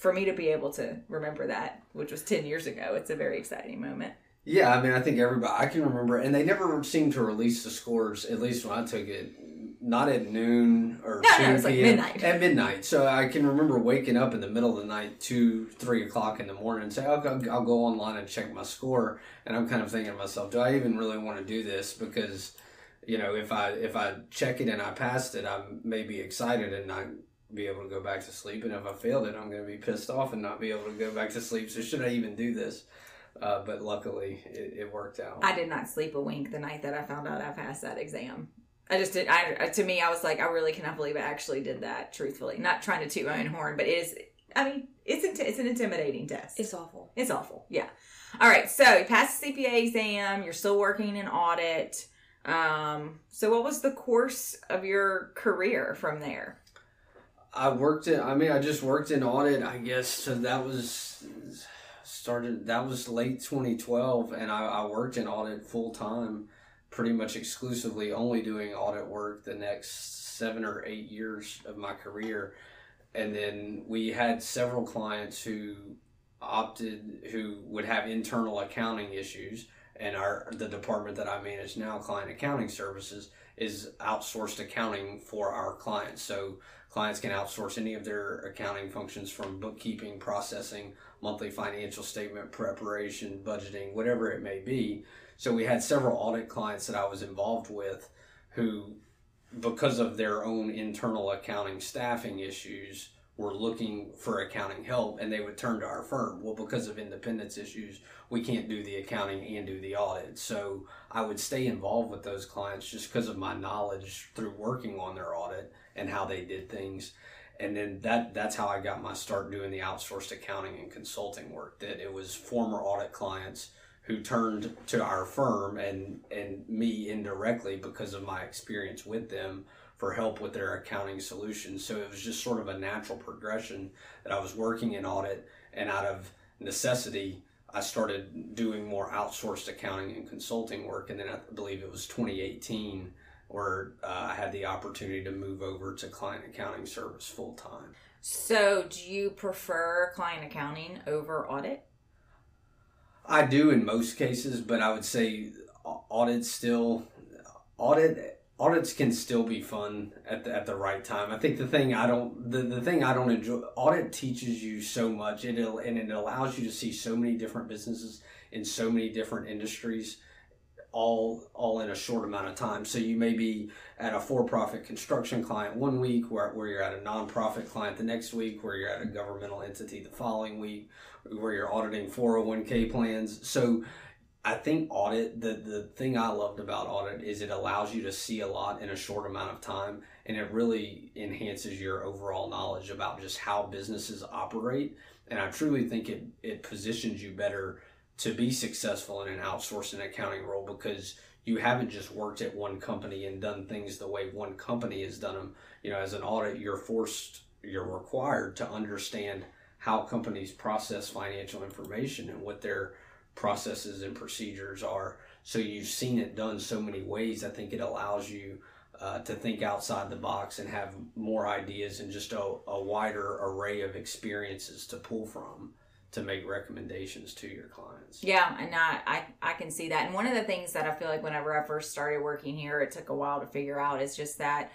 for me to be able to remember that which was 10 years ago it's a very exciting moment Yeah, I mean, I think everybody, I can remember, and they never seemed to release the scores, at least when I took it, not at noon or No, 2 no, like p.m. midnight. At midnight. So I can remember waking up in the middle of the night, 2, 3 o'clock in the morning, and say, okay, I'll, I'll go online and check my score. And I'm kind of thinking to myself, do I even really want to do this? Because, you know, if I if I check it and I passed it, I may be excited and not be able to go back to sleep. And if I failed it, I'm going to be pissed off and not be able to go back to sleep. So should I even do this? Uh, but luckily, it, it worked out. i did not sleep a wink the night that i found out i passed that exam I just did. I to me, I was like, I really cannot believe I actually did that. Truthfully, not trying to toot my own horn, but it is. I mean, it's int- it's an intimidating test. It's awful. It's awful. Yeah. All right. So you passed the CPA exam. You're still working in audit. Um. So what was the course of your career from there? I worked in. I mean, I just worked in audit. I guess so. That was started. That was late 2012, and I, I worked in audit full time, pretty much exclusively, only doing audit work the next seven or eight years of my career, and then we had several clients who opted who would have internal accounting issues and our the department that I manage now, client accounting services, is outsourced accounting for our clients. So clients can outsource any of their accounting functions from bookkeeping, processing, monthly financial statement preparation, budgeting, whatever it may be. So we had several audit clients that I was involved with who because of their own internal accounting staffing issues were looking for accounting help and they would turn to our firm. Well, because of independence issues, we can't do the accounting and do the audit. So I would stay involved with those clients just because of my knowledge through working on their audit and how they did things. And then that that's how I got my start doing the outsourced accounting and consulting work. That it was former audit clients who turned to our firm and and me indirectly because of my experience with them for help with their accounting solutions. So it was just sort of a natural progression that I was working in audit and out of necessity I started doing more outsourced accounting and consulting work and then I believe it was 2018 where uh, I had the opportunity to move over to client accounting service full time. So, do you prefer client accounting over audit? I do in most cases, but I would say audit still audit audits can still be fun at the, at the right time. I think the thing I don't the, the thing I don't enjoy audit teaches you so much it and it allows you to see so many different businesses in so many different industries all all in a short amount of time. So you may be at a for-profit construction client one week, where, where you're at a nonprofit client the next week, where you're at a governmental entity the following week, where you're auditing 401k plans. So I think audit the the thing I loved about audit is it allows you to see a lot in a short amount of time and it really enhances your overall knowledge about just how businesses operate and I truly think it it positions you better to be successful in an outsourcing accounting role because you haven't just worked at one company and done things the way one company has done them. You know, as an audit, you're forced, you're required to understand how companies process financial information and what their processes and procedures are. So you've seen it done so many ways. I think it allows you uh, to think outside the box and have more ideas and just a, a wider array of experiences to pull from to make recommendations to your clients. Yeah, and I, I I can see that. And one of the things that I feel like whenever I first started working here, it took a while to figure out is just that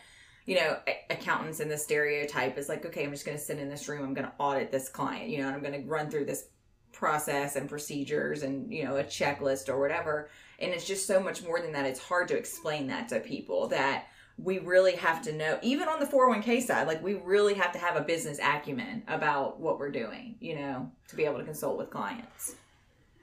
you know, accountants and the stereotype is like, okay, I'm just going to sit in this room, I'm going to audit this client, you know, and I'm going to run through this process and procedures and, you know, a checklist or whatever. And it's just so much more than that. It's hard to explain that to people that we really have to know, even on the 401k side, like we really have to have a business acumen about what we're doing, you know, to be able to consult with clients.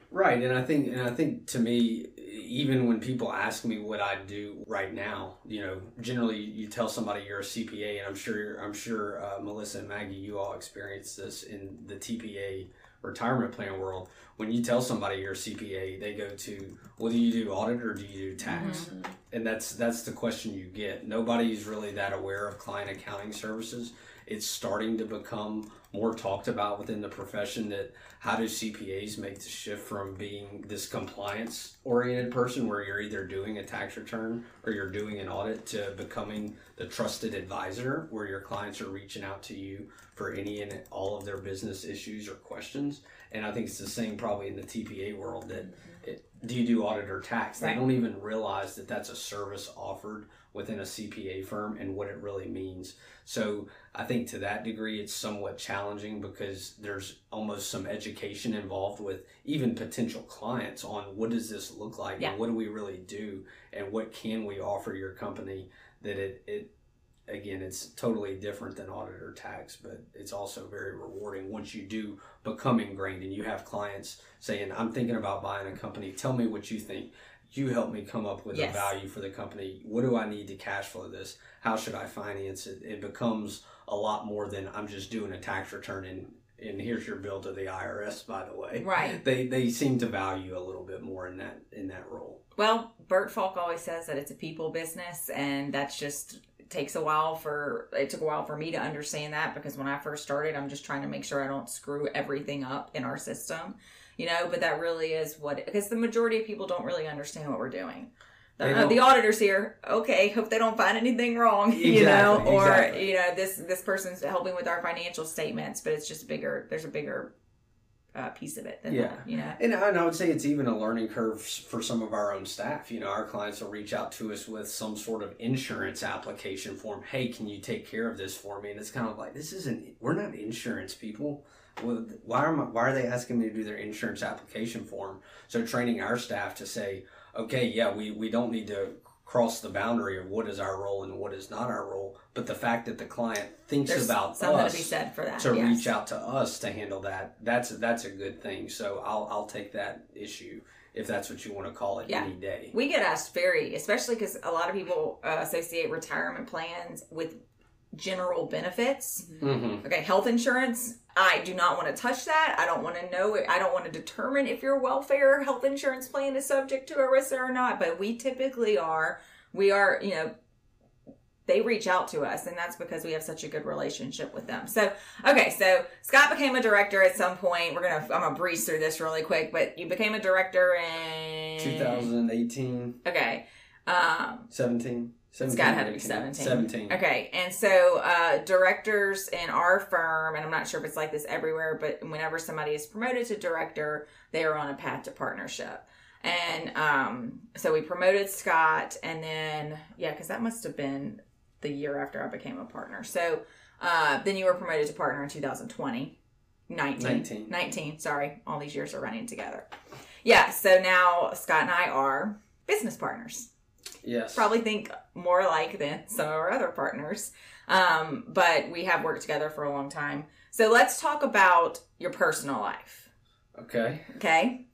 Right, and I think, and I think to me, even when people ask me what I do right now, you know, generally you tell somebody you're a CPA, and I'm sure, I'm sure uh, Melissa and Maggie, you all experience this in the TPA retirement plan world, when you tell somebody you're a CPA, they go to, well, do you do audit or do you do tax? Mm-hmm. And that's that's the question you get. Nobody's really that aware of client accounting services. It's starting to become more talked about within the profession that how do CPAs make the shift from being this compliance oriented person where you're either doing a tax return or you're doing an audit to becoming the trusted advisor where your clients are reaching out to you for any and all of their business issues or questions. And I think it's the same probably in the TPA world that it, do you do audit or tax? They don't even realize that that's a service offered within a CPA firm and what it really means. So I think to that degree, it's somewhat challenging because there's almost some education involved with even potential clients on what does this look like yeah. and what do we really do and what can we offer your company that it, it again, it's totally different than audit or tax, but it's also very rewarding once you do become ingrained and you have clients saying, I'm thinking about buying a company. Tell me what you think. You help me come up with yes. a value for the company. What do I need to cash flow this? How should I finance it? It becomes a lot more than I'm just doing a tax return and and here's your bill to the IRS by the way. Right. They they seem to value a little bit more in that in that role. Well, Bert Faulk always says that it's a people business and that's just takes a while for it took a while for me to understand that because when I first started, I'm just trying to make sure I don't screw everything up in our system, you know. But that really is what because the majority of people don't really understand what we're doing. The, uh, the auditors here, okay, hope they don't find anything wrong, exactly, [LAUGHS] you know, or exactly. you know this this person's helping with our financial statements, but it's just bigger. There's a bigger uh, piece of it than Yeah. that, you know. And, I- and I would say it's even a learning curve for some of our own staff. You know, our clients will reach out to us with some sort of insurance application form. Hey, can you take care of this for me? And it's kind of like, this isn't, we're not insurance people. Why am I, why are they asking me to do their insurance application form? So training our staff to say, okay, yeah, we, we don't need to cross the boundary of what is our role and what is not our role. But the fact that the client thinks There's about something us to be said for that. to yes. reach out to us to handle that that's that's a good thing so i'll i'll take that issue if that's what you want to call it Yeah. any day We get asked very, especially because a lot of people uh, associate retirement plans with general benefits. mm-hmm. Okay, health insurance. I do not want to touch that. I don't want to know. I don't want to determine if your welfare health insurance plan is subject to ERISA or not. But we typically are. We are, you know, they reach out to us, and that's because we have such a good relationship with them. So, okay, so Scott became a director at some point. We're gonna, I'm gonna breeze through this really quick, but you became a director in 2018 Okay. Um, 17 17 Scott had to be 18. 17. 17 Okay, and so uh, directors in our firm, and I'm not sure if it's like this everywhere, but whenever somebody is promoted to director, they are on a path to partnership. And um, so we promoted Scott, and then, yeah, because that must have been the year after I became a partner. So uh, then you were promoted to partner in 2020. 19. 19. 19, sorry. All these years are running together. Yeah, so now Scott and I are business partners yes probably think more like than some of our other partners. Um, but we have worked together for a long time. So let's talk about your personal life. okay Okay.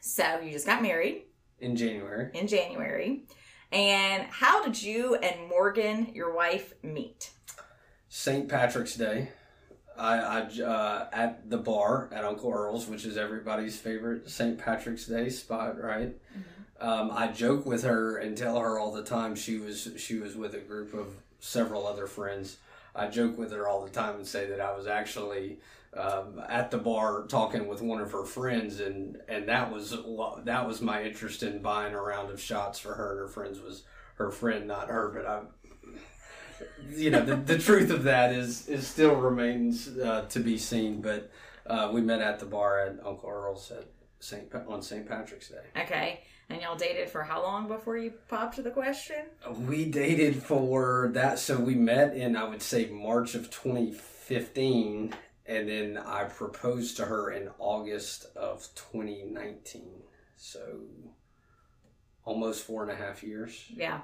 So you just got married in january in January. And how did you and Morgan, your wife, meet? st patrick's day I, I uh, at the bar at Uncle Earl's, which is everybody's favorite St. Patrick's Day spot, right? Um, I joke with her and tell her all the time she was she was with a group of several other friends. I joke with her all the time and say that I was actually um, at the bar talking with one of her friends, and and that was that was my interest in buying a round of shots for her and her friends was her friend, not her. But I, you know, the, the truth of that is is still remains uh, to be seen. But uh, we met at the bar at Uncle Earl's at Pa- on St. Patrick's Day. Okay. And y'all dated for how long before you popped the question? We dated for that, so we met in I would say March of 2015, and then I proposed to her in August of 2019. So almost four and a half years. Yeah.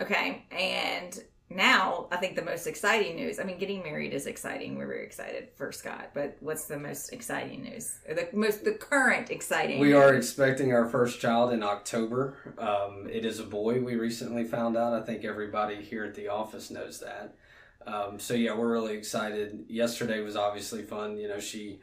Okay. And now I think the most exciting news. I mean, getting married is exciting. We're very excited for Scott. But what's the most exciting news? Or The most the current exciting. We are expecting our first child in October. Um, it is a boy. We recently found out. I think everybody here at the office knows that. Um, so yeah, we're really excited. Yesterday was obviously fun. You know, she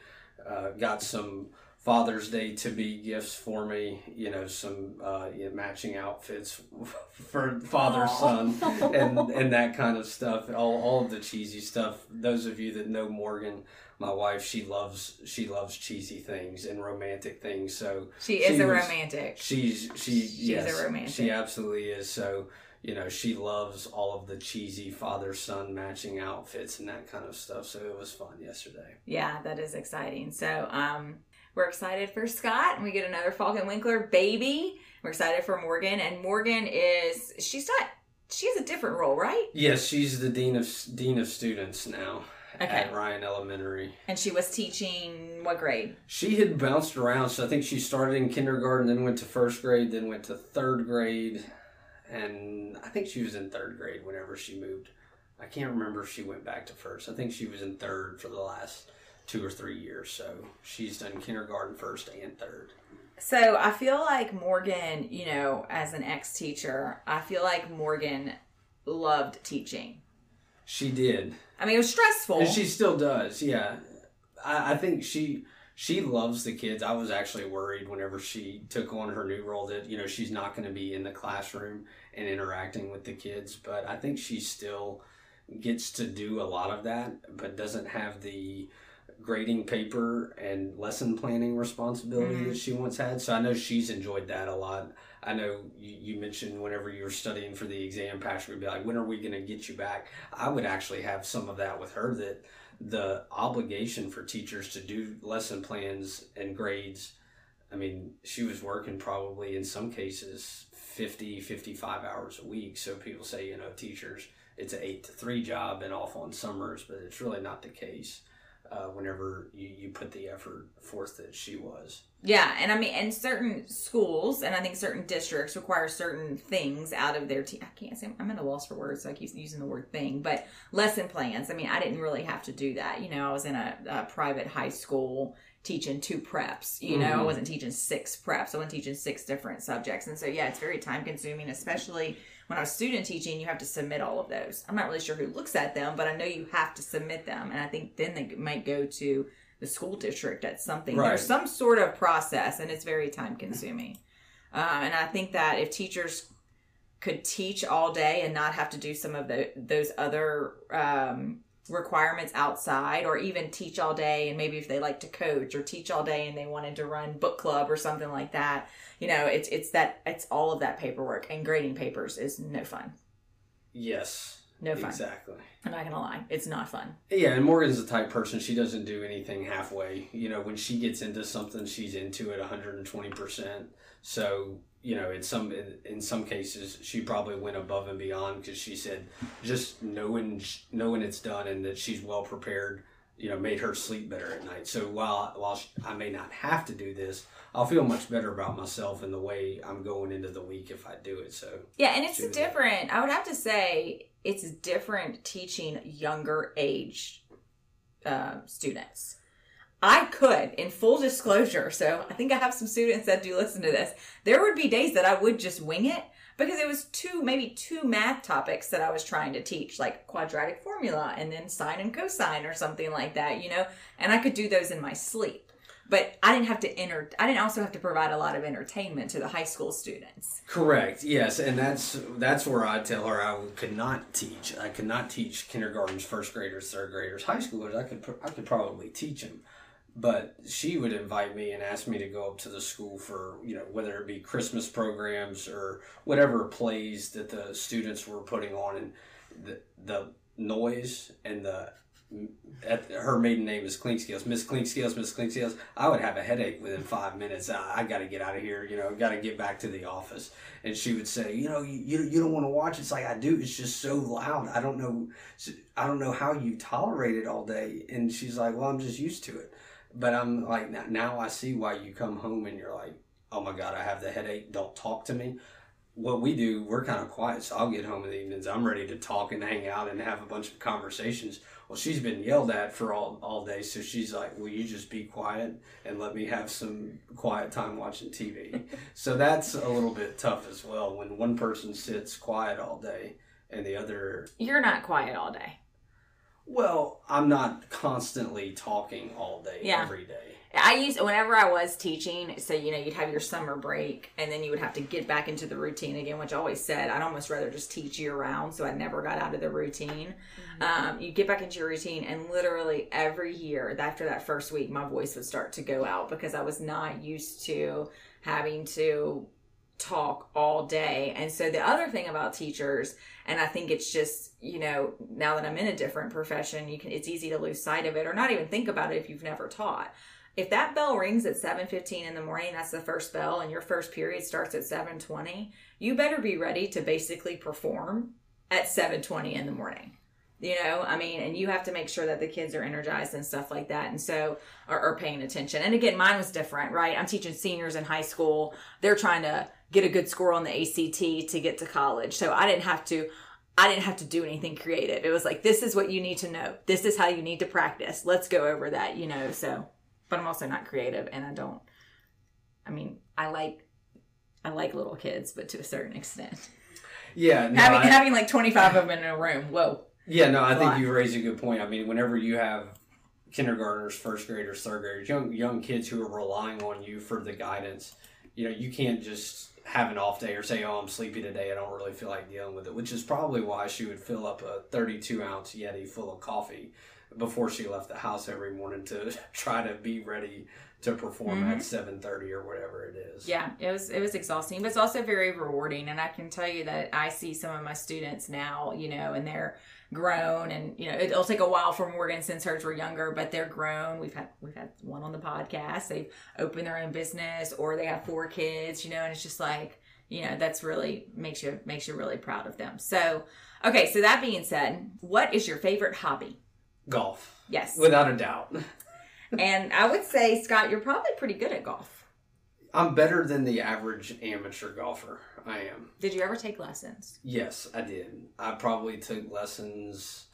uh, got some Father's Day to be gifts for me. You know, some uh, you know, matching outfits [LAUGHS] for father son [LAUGHS] and and that kind of stuff. All all of the cheesy stuff. Those of you that know Morgan, my wife, she loves she loves cheesy things and romantic things. So She is she a was- romantic. She's she She's yes, a romantic. She absolutely is. So you know she loves all of the cheesy father son matching outfits and that kind of stuff. So it was fun yesterday. Yeah, that is exciting. So, um, we're excited for Scott, and we get another Faulk & Winkler baby. We're excited for Morgan, and Morgan is she's not she has a different role, right? Yes, she's the dean of dean of students now Okay. at Ryan Elementary. And she was teaching what grade? She had bounced around, so I think she started in kindergarten, then went to first grade, then went to third grade, and I think she was in third grade whenever she moved. I can't remember if she went back to first. I think she was in third for the last two or three years. So she's done kindergarten, first, and third. So I feel like Morgan, you know, as an ex teacher, I feel like Morgan loved teaching. She did, I mean, it was stressful. and she still does. Yeah, I, I think she she loves the kids. I was actually worried whenever she took on her new role that you know she's not going to be in the classroom and interacting with the kids, but I think she still gets to do a lot of that, but doesn't have the grading paper and lesson planning responsibility Mhm. that she once had. So I know she's enjoyed that a lot. I know you, you mentioned whenever you were studying for the exam, Patrick would be like, "When are we going to get you back?" I would actually have some of that with her. That the obligation for teachers to do lesson plans and grades. I mean, she was working probably in some cases 50, 55 hours a week. So people say, you know, teachers, it's an eight to three job and off on summers, but it's really not the case uh, whenever you, you put the effort forth that she was. Yeah, and I mean, and certain schools and I think certain districts require certain things out of their team. I can't say I'm at a loss for words, so I keep using the word thing, but lesson plans. I mean, I didn't really have to do that. You know, I was in a, a private high school teaching two preps. You know, I Mhm. wasn't teaching six preps. I wasn't teaching six different subjects, and so yeah, it's very time consuming, especially when I was student teaching. You have to submit all of those. I'm not really sure who looks at them, but I know you have to submit them, and I think then they might go to the school district at something. Right. There's some sort of process, and it's very time consuming. Um, and I think that if teachers could teach all day and not have to do some of the, those other um, requirements outside, or even teach all day, and maybe if they like to coach or teach all day and they wanted to run book club or something like that, you know, it's it's that it's all of that paperwork and grading papers is no fun. Yes. No fun. Exactly. I'm not gonna lie, it's not fun. Yeah, and Morgan's the type person, she doesn't do anything halfway. You know, when she gets into something, she's into it 120%. So, you know, in some in, in some cases, she probably went above and beyond because she said just knowing knowing it's done and that she's well prepared, you know, made her sleep better at night. So while while I may not have to do this, I'll feel much better about myself and the way I'm going into the week if I do it. So, Yeah, and it's different. I would have to say it's different teaching younger age uh, students. I could, in full disclosure, so I think I have some students that do listen to this. There would be days that I would just wing it because it was two, maybe two math topics that I was trying to teach, like quadratic formula and then sine and cosine or something like that, you know, and I could do those in my sleep. But I didn't have to enter. I didn't also have to provide a lot of entertainment to the high school students. Correct. Yes, and that's that's where I tell her I could not teach. I could not teach kindergartens, first graders, third graders, high schoolers. I could I could probably teach them, but she would invite me and ask me to go up to the school for you know whether it be Christmas programs or whatever plays that the students were putting on, and the the noise and the at, her maiden name is Clinkscales, Miss Clinkscales, Miss Clinkscales. I would have a headache within five minutes. I, I got to get out of here, you know, got to get back to the office. And she would say, you know, you, you, you don't want to watch. It's like I do. It's just so loud. I don't know. I don't know how you tolerate it all day. And she's like, well, I'm just used to it. But I'm like, now, I see why you come home and you're like, oh my God, I have the headache. Don't talk to me what we do, we're kind of quiet. So I'll get home in the evenings. I'm ready to talk and hang out and have a bunch of conversations. Well, she's been yelled at for all, all day. So she's like, Will you just be quiet and let me have some quiet time watching TV? [LAUGHS] so that's a little bit tough as well when one person sits quiet all day and the other. You're not quiet all day. Well, I'm not constantly talking all day, Yeah. every day. I used whenever I was teaching, so you know, you'd have your summer break and then you would have to get back into the routine again, which I always said I'd almost rather just teach year round, so I never got out of the routine. Um, you get back into your routine, and literally every year after that first week, my voice would start to go out because I was not used to having to talk all day. And so the other thing about teachers, and I think it's just, you know, now that I'm in a different profession, you can it's easy to lose sight of it or not even think about it if you've never taught. If that bell rings at 7:15 in the morning, that's the first bell and your first period starts at 7:20, you better be ready to basically perform at 7:20 in the morning. You know, I mean, and you have to make sure that the kids are energized and stuff like that. And so are, are paying attention. And again, mine was different, right? I'm teaching seniors in high school. They're trying to get a good score on the ACT to get to college. So I didn't have to I didn't have to do anything creative. It was like this is what you need to know. This is how you need to practice. Let's go over that, you know. So, but I'm also not creative and I don't I mean, I like I like little kids, but to a certain extent. Yeah, no, having I- having like 25 of them in a room. Whoa. Yeah, no, I think lot. you raise a good point. I mean, whenever you have kindergartners, first graders, third graders, young young kids who are relying on you for the guidance, you know, you can't just have an off day or say, "Oh, I'm sleepy today. I don't really feel like dealing with it," which is probably why she would fill up a 32 ounce Yeti full of coffee before she left the house every morning to [LAUGHS] try to be ready to perform at mm-hmm. 7:30 or whatever it is. Yeah, it was it was exhausting, but it's also very rewarding. And I can tell you that I see some of my students now, you know, and they're grown, and you know, it'll take a while for Morgan since hers were younger, but they're grown. We've had we've had one on the podcast. They've opened their own business, or they have four kids, you know, and it's just like you know that's really makes you makes you really proud of them. So, okay, so that being said, what is your favorite hobby? Golf, Yes, without a doubt. and I would say Scott, you're probably pretty good at golf. I'm better than the average amateur golfer. I am. Did you ever take lessons? Yes, I did. I probably took lessons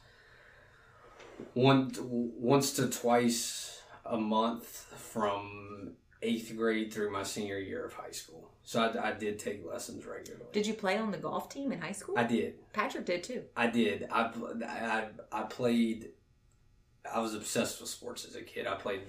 one once to twice a month from eighth grade through my senior year of high school. So I, I did take lessons regularly. Did you play on the golf team in high school? I did. Patrick did too. I did. I, I I played. I was obsessed with sports as a kid. I played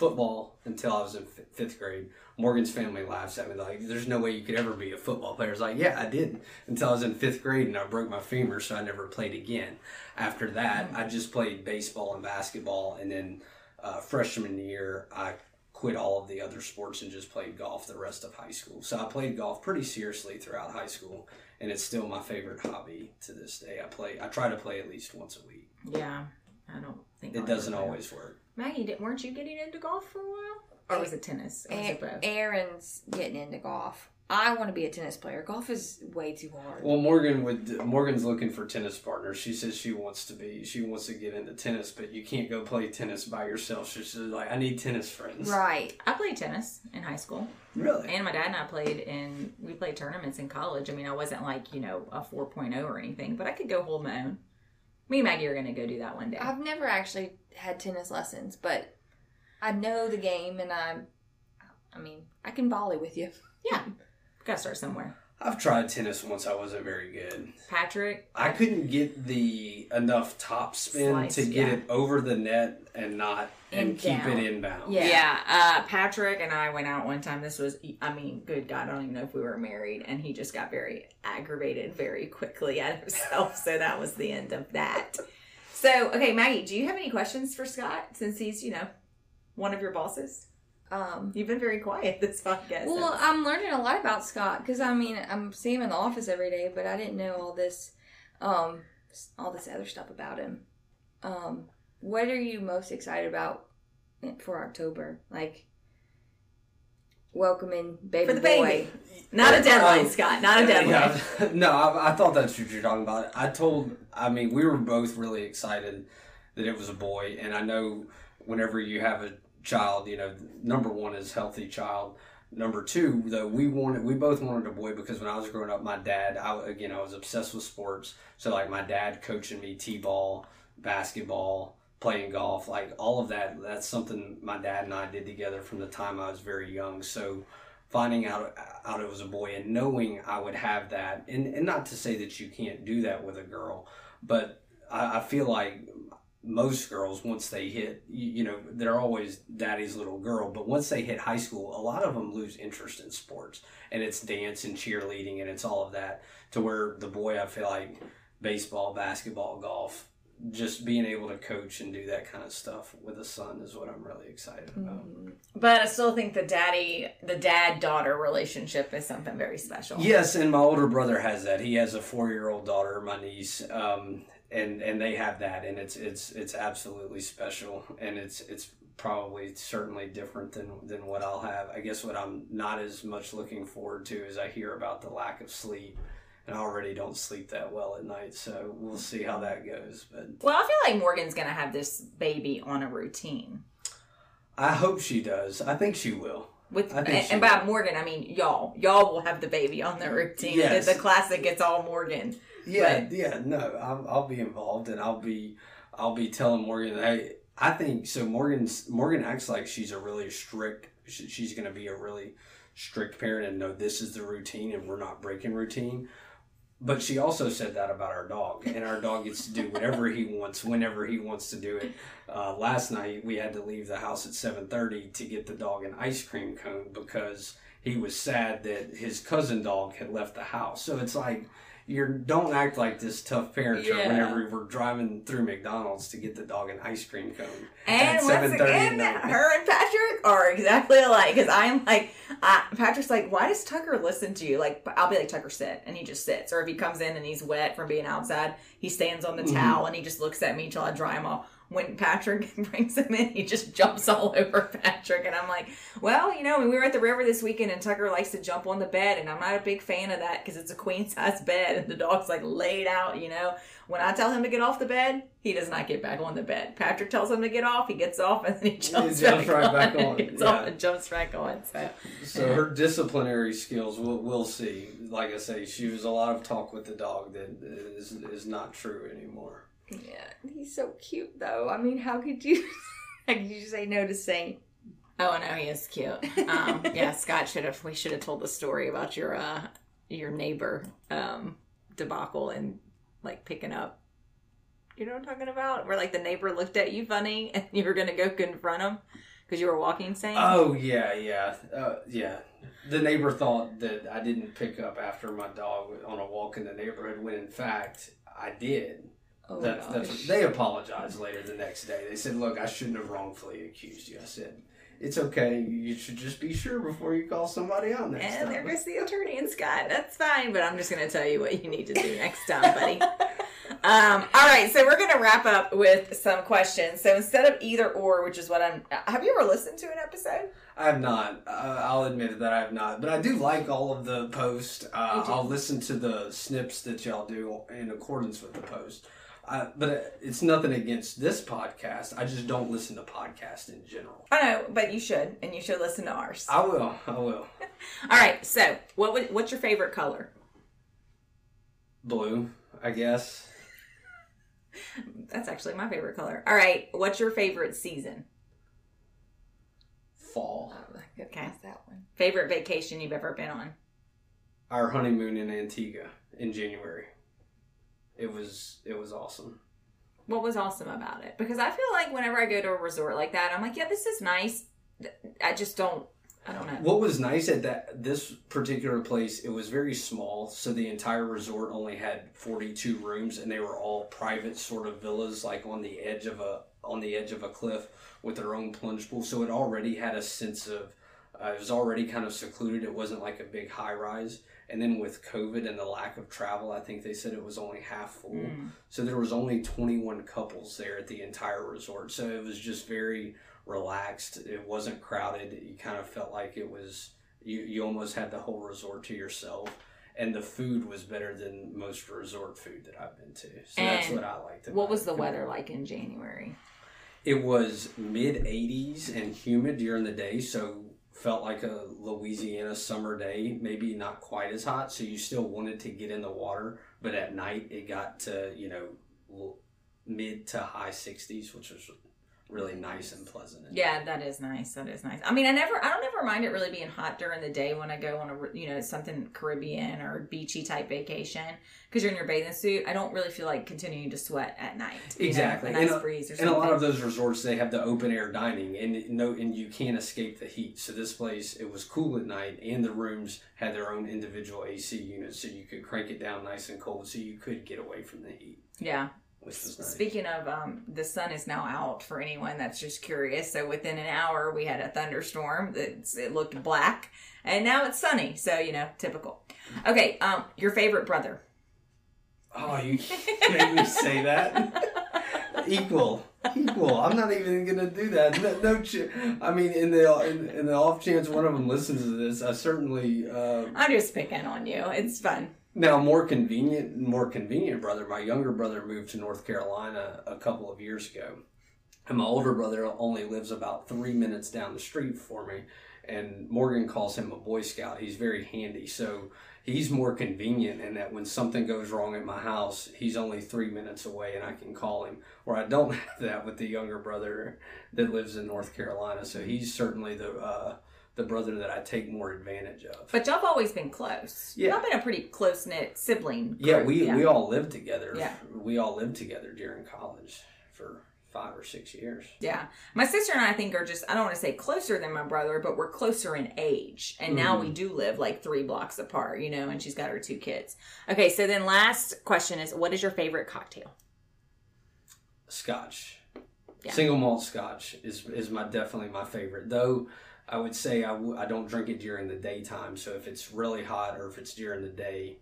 football until I was in f- fifth grade. Morgan's family laughs at me like, "There's no way you could ever be a football player." It's like, yeah, I did until I was in fifth grade and I broke my femur, so I never played again. After that, I just played baseball and basketball, and then uh, freshman year, I quit all of the other sports and just played golf the rest of high school. So I played golf pretty seriously throughout high school, and it's still my favorite hobby to this day. I play. I try to play at least once a week. Yeah, I don't think It I'll doesn't always work. Maggie, did, weren't you getting into golf for a while, or was it tennis? Or was it both? Aaron's getting into golf. I want to be a tennis player. Golf is way too hard. Well, Morgan would. Morgan's looking for tennis partners. She says she wants to be. She wants to get into tennis, but you can't go play tennis by yourself. She's just like, I need tennis friends. Right. I played tennis in high school, Really? and my dad and I played in. We played tournaments in college. I mean, I wasn't like you know a 4.0 or anything, but I could go hold my own. Me and Maggie are gonna go do that one day. I've never actually had tennis lessons, but I know the game, and I, I mean, I can volley with you. [LAUGHS] yeah, gotta start somewhere. I've tried tennis once. I wasn't very good. Patrick, I couldn't get the enough top spin Slice, to get yeah. it over the net and not and And keep down. it inbound. Yeah. Yeah, uh, Patrick and I went out one time. This was, I mean, good God, I don't even know if we were married. And he just got very aggravated very quickly at himself. so that was the end of that. So, okay, Maggie, do you have any questions for Scott since he's, you know, one of your bosses? Um, You've been very quiet this podcast. well, I'm learning a lot about Scott because I mean, I'm seeing him in the office every day, but I didn't know all this, um, all this other stuff about him. Um, what are you most excited about for October? Like welcoming baby For the boy. baby. not a deadline, Um, Scott. Not a deadline. Yeah, [LAUGHS] no, I, I thought that's what you're talking about. I told, I mean, we were both really excited that it was a boy, and I know whenever you have a child, you know, number one is healthy child. Number two, though, we wanted, we both wanted a boy because when I was growing up, my dad, I again, I was obsessed with sports. So like my dad coaching me t-ball, basketball, playing golf, like all of that. That's something my dad and I did together from the time I was very young. So finding out out it was a boy and knowing I would have that, and, and not to say that you can't do that with a girl, but I, I feel like most girls once they hit you, you know they're always daddy's little girl but once they hit high school a lot of them lose interest in sports and it's dance and cheerleading and it's all of that to where the boy i feel like baseball basketball golf just being able to coach and do that kind of stuff with a son is what i'm really excited about But I still think the daddy, the dad daughter relationship is something very special. Yes, and my older brother has that. He has a four-year-old daughter, my niece, um, and and they have that, and it's it's it's absolutely special, and it's it's probably certainly different than than what I'll have. I guess what I'm not as much looking forward to is I hear about the lack of sleep, and I already don't sleep that well at night, so we'll see how that goes. But Well, I feel like Morgan's gonna have this baby on a routine. I hope she does. I think she will. With and, and by Morgan, I mean y'all. Y'all will have the baby on the routine. Yes. The, the classic, it's all Morgan. Yeah, yeah, no, I'll, I'll be involved, and I'll be, I'll be telling Morgan. Hey, I think so. Morgan's Morgan acts like she's a really strict. she- She's going to be a really strict parent, and know this is the routine, and we're not breaking routine. But she also said that about our dog, and our dog gets to do whatever he wants, whenever he wants to do it. Uh, last night we had to leave the house at seven thirty to get the dog an ice cream cone because he was sad that his cousin dog had left the house. So it's like you don't act like this tough parent Yeah. whenever we're driving through McDonald's to get the dog an ice cream cone. And at once 7:30 again, her and Patrick are exactly alike. Because I'm like, uh, Patrick's like, why does Tucker listen to you? Like, I'll be like, Tucker sit, and he just sits. Or if he comes in and he's wet from being outside, he stands on the Mhm. towel and he just looks at me till I dry him off. When Patrick [LAUGHS] brings him in, he just jumps all [LAUGHS] over Patrick, and I'm like, well, you know, we were at the river this weekend, and Tucker likes to jump on the bed, and I'm not a big fan of that because it's a queen [LAUGHS] size bed, and the dog's like laid out, you know. When I tell him to get off the bed, he does not get back on the bed. Patrick tells him to get off, he gets off, and then he jumps, jumps back, right on, back on, Gets yeah. off and jumps back on. So So her disciplinary skills, we'll, we'll see. Like I say, she was a lot of talk with the dog that is is not true anymore. Yeah, he's so cute though. I mean, how could you? [LAUGHS] how could you say no to Saint? Oh no, he is cute. Um, [LAUGHS] yeah, Scott should have. We should have told the story about your uh, your neighbor um, debacle and like picking up. You know what I'm talking about? Where like the neighbor looked at you funny [LAUGHS] and you were gonna go confront him because you were walking Saint. Oh yeah, yeah, uh, yeah. The neighbor thought that I didn't pick up after my dog on a walk in the neighborhood when in fact I did. Oh That's, gosh. that's they apologized later the next day. They said, "Look, I shouldn't have wrongfully accused you." I said, "It's okay. You should just be sure before you call somebody out next and there time." goes the attorney and Scott. That's fine, but I'm just gonna tell you what you need to do next time, buddy. [LAUGHS] Um, all right, so we're gonna wrap up with some questions. So instead of either or, which is what I'm, have you ever listened to an episode? I have not. Uh, I'll admit that I have not, but I do like all of the posts. Uh, I'll listen to the snips that y'all do in accordance with the post. Uh, but it's nothing against this podcast. I just don't listen to podcasts in general. I know, but you should, and you should listen to ours. I will. I will. [LAUGHS] All right, so what would, what's your favorite color? Blue, I guess. That's actually my favorite color. All right, what's your favorite season? Fall. Okay. What's that one? Favorite vacation you've ever been on? Our honeymoon in Antigua in January. It was. It was awesome. What was awesome about it? Because I feel like whenever I go to a resort like that, I'm like, yeah, this is nice. I just don't. I don't know. What was nice at that this particular place, it was very small, so the entire resort only had 42 rooms and they were all private sort of villas like on the edge of a on the edge of a cliff with their own plunge pool. So it already had a sense of uh, it was already kind of secluded. It wasn't like a big high rise. And then with COVID and the lack of travel, I think they said it was only half full. Mm. So there was only 21 couples there at the entire resort. So it was just very relaxed. It wasn't crowded. You kind of felt like it was you you almost had the whole resort to yourself. And the food was better than most resort food that I've been to. So that's what I liked. About. What was the weather like in January? It was mid 80s and humid during the day, so felt like a Louisiana summer day, maybe not quite as hot, so you still wanted to get in the water, but at night it got to, you know, mid to high 60s, which was really nice and pleasant. Yeah, that is nice. That is nice. I mean, I never, I don't ever mind it really being hot during the day when I go on a, you know, something Caribbean or beachy type vacation because you're in your bathing suit. I don't really feel like continuing to sweat at night. you know, Exactly. a nice And a- breeze And a lot of those resorts, they have the open air dining, and no, and you can't escape the heat. So this place, it was cool at night, and the rooms had their own individual AC units, so you could crank it down nice and cold, so you could get away from the heat, yeah. Which was nice. Speaking of, um, the sun is now out for anyone that's just curious. So within an hour, we had a thunderstorm. It's, it looked black, and now it's sunny. So you know, typical. Okay, um, your favorite brother. Oh, you made me say that. Equal, equal. I'm not even gonna do that. No, no ch- I mean, in the in, in the off chance one of them listens to this, I certainly. Uh, I'm just picking on you. It's fun. Now, more convenient, more convenient brother. My younger brother moved to North Carolina a couple of years ago, and my older brother only lives about three minutes down the street for me. And Morgan calls him a Boy Scout. He's very handy, so he's more convenient in that when something goes wrong at my house, he's only three minutes away, and I can call him. Where I don't [LAUGHS] have that with the younger brother that lives in North Carolina. So he's certainly the uh, the brother that I take more advantage of. But y'all have always been close. Yeah. Y'all been a pretty close knit sibling. Yeah, group, we we all lived together. Yeah. We all lived together during college for five or six years. Yeah. My sister and I think are just, I don't want to say closer than my brother, but we're closer in age. And now Mhm. we do live like three blocks apart, you know, and she's got her two kids. Okay, so then last question is what is your favorite cocktail? Scotch, Yeah. single malt Scotch is is my definitely my favorite. Though I would say I w- I don't drink it during the daytime. So if it's really hot or if it's during the day,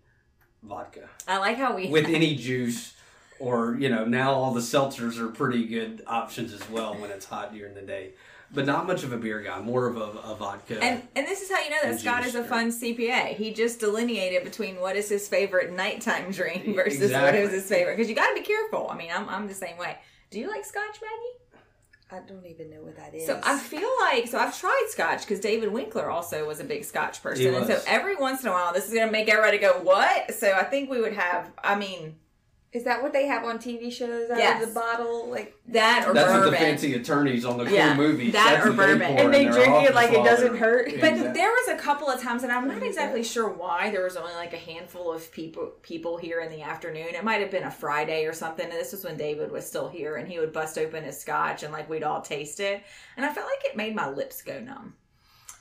vodka I like how we. with any juice. Or you know now all the seltzers are pretty good options as well when it's hot during the day, but not much of a beer guy. More of a, a vodka. and, and this is how you know that Scott is a fun CPA. He just delineated between what is his favorite nighttime drink versus what Exactly. is his favorite. Because you got to be careful. I mean, I'm, I'm the same way. Do you like Scotch, Maggie? I don't even know what that is. So I feel like so I've tried Scotch because David Winkler also was a big Scotch person, He and so every once in a while, this is gonna make everybody go what? So I think we would have. I mean is that what they have on TV shows out Yes. of the bottle? Like that or That's what bourbon. the fancy attorneys on the cool Yeah, movies. that that's or bourbon. They And they drink it office like it doesn't they're- hurt. But Exactly. there was a couple of times, and I'm not exactly sure why. There was only like a handful of people people here in the afternoon. It might have been a Friday or something. And this was when David was still here, and he would bust open his scotch, and like we'd all taste it. And I felt like it made my lips go numb.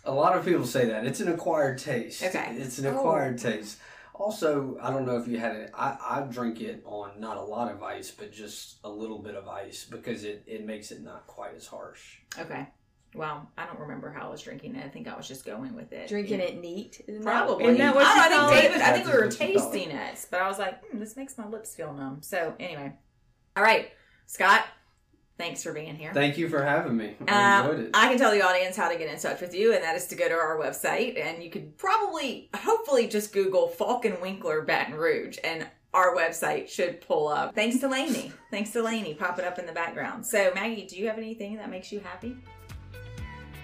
A lot of people say that it's an acquired taste. Okay. it's an Oh. acquired taste. Also, I don't know if you had it. I, I drink it on not a lot of ice, but just a little bit of ice because it, it makes it not quite as harsh. Okay. Well, I don't remember how I was drinking it. I think I was just going with it. drinking it neat. Isn't Probably. Isn't that what I, you don't I think it? David. I think we were That's what you call it. tasting it, but I was like, hmm, this makes my lips feel numb. So anyway, all right, Scott, thanks for being here. Thank you for having me. I Uh, enjoyed it. I can tell the audience how to get in touch with you, and that is to go to our website, and you could probably, hopefully, just Google Faulk & Winkler Baton Rouge, and our website should pull up. Thanks to Lainey. Thanks to Lainey, pop it up in the background. So, Maggie, do you have anything that makes you happy?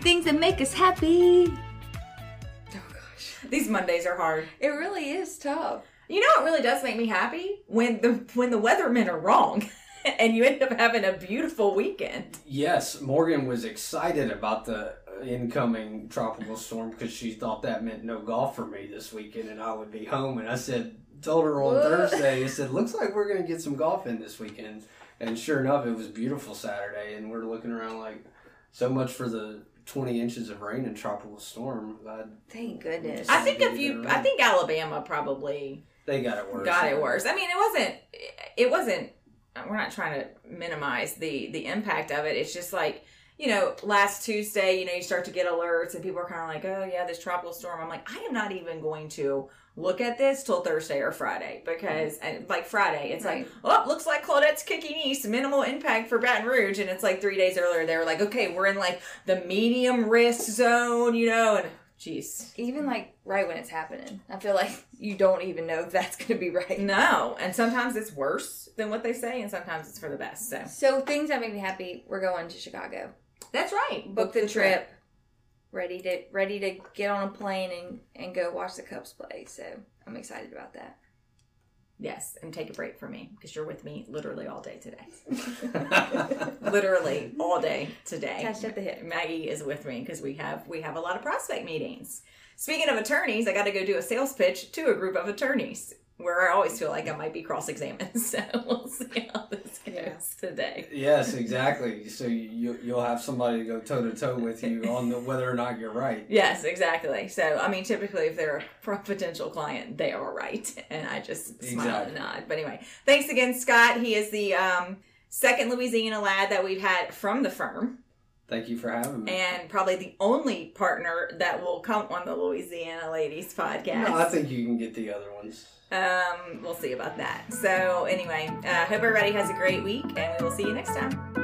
Things that make us happy. Oh gosh, These Mondays are hard. it really is tough. You know what really does make me happy when the when the weathermen are wrong, [LAUGHS] [LAUGHS] and you end up having a beautiful weekend. Yes, Morgan was excited about the uh, incoming tropical storm because she thought that meant no golf for me this weekend and I would be home. And I said, told her on What? Thursday, I said, looks like we're going to get some golf in this weekend. And sure enough, it was beautiful Saturday. And we're looking around like, so much for the 20 inches of rain and tropical storm. I, Thank goodness. I think if you, I think Alabama probably they got it worse. got it worse. I mean, it wasn't. It wasn't. We're not trying to minimize the the impact of it. It's just like you know, last Tuesday, you know, you start to get alerts and people are kind of like, oh yeah, this tropical storm. I'm like, I am not even going to look at this till Thursday or Friday because, mm-hmm. and like Friday, it's like, oh, looks like Claudette's kicking east, minimal impact for Baton Rouge, and it's like three days earlier they were like, okay, we're in like the medium risk zone, you know, and jeez. even like right when it's happening, I feel like [LAUGHS] you don't even know if that's going to be right. No, and sometimes it's worse than what they say, and sometimes it's for the best. So So things that make me happy. We're going to Chicago. that's right. Book the trip. Ready to ready to get on a plane and and go watch the Cubs play. So I'm excited about that. Yes, and take a break from me because you're with me literally all day today. [LAUGHS] literally all day today. Attached at the hip. Maggie is with me because we have we have a lot of prospect meetings. Speaking of attorneys, I got to go do a sales pitch to a group of attorneys where I always feel like I might be cross examined. [LAUGHS] So we'll see how this goes Yeah. today. Yes, exactly. So you, you'll have somebody to go toe to toe with you on the, whether or not you're right. Yes, exactly. So, I mean, typically, if they're a potential client, they are right, [LAUGHS] and I just smile and nod. But anyway, thanks again, Scott. He is the um, second Louisiana lad that we've had from the firm, Thank you for having me. and probably the only partner that will come on the Louisiana Ladies podcast. No, I think you can get the other ones. um, we'll see about that. So, anyway, uh, hope everybody has a great week, and we will see you next time.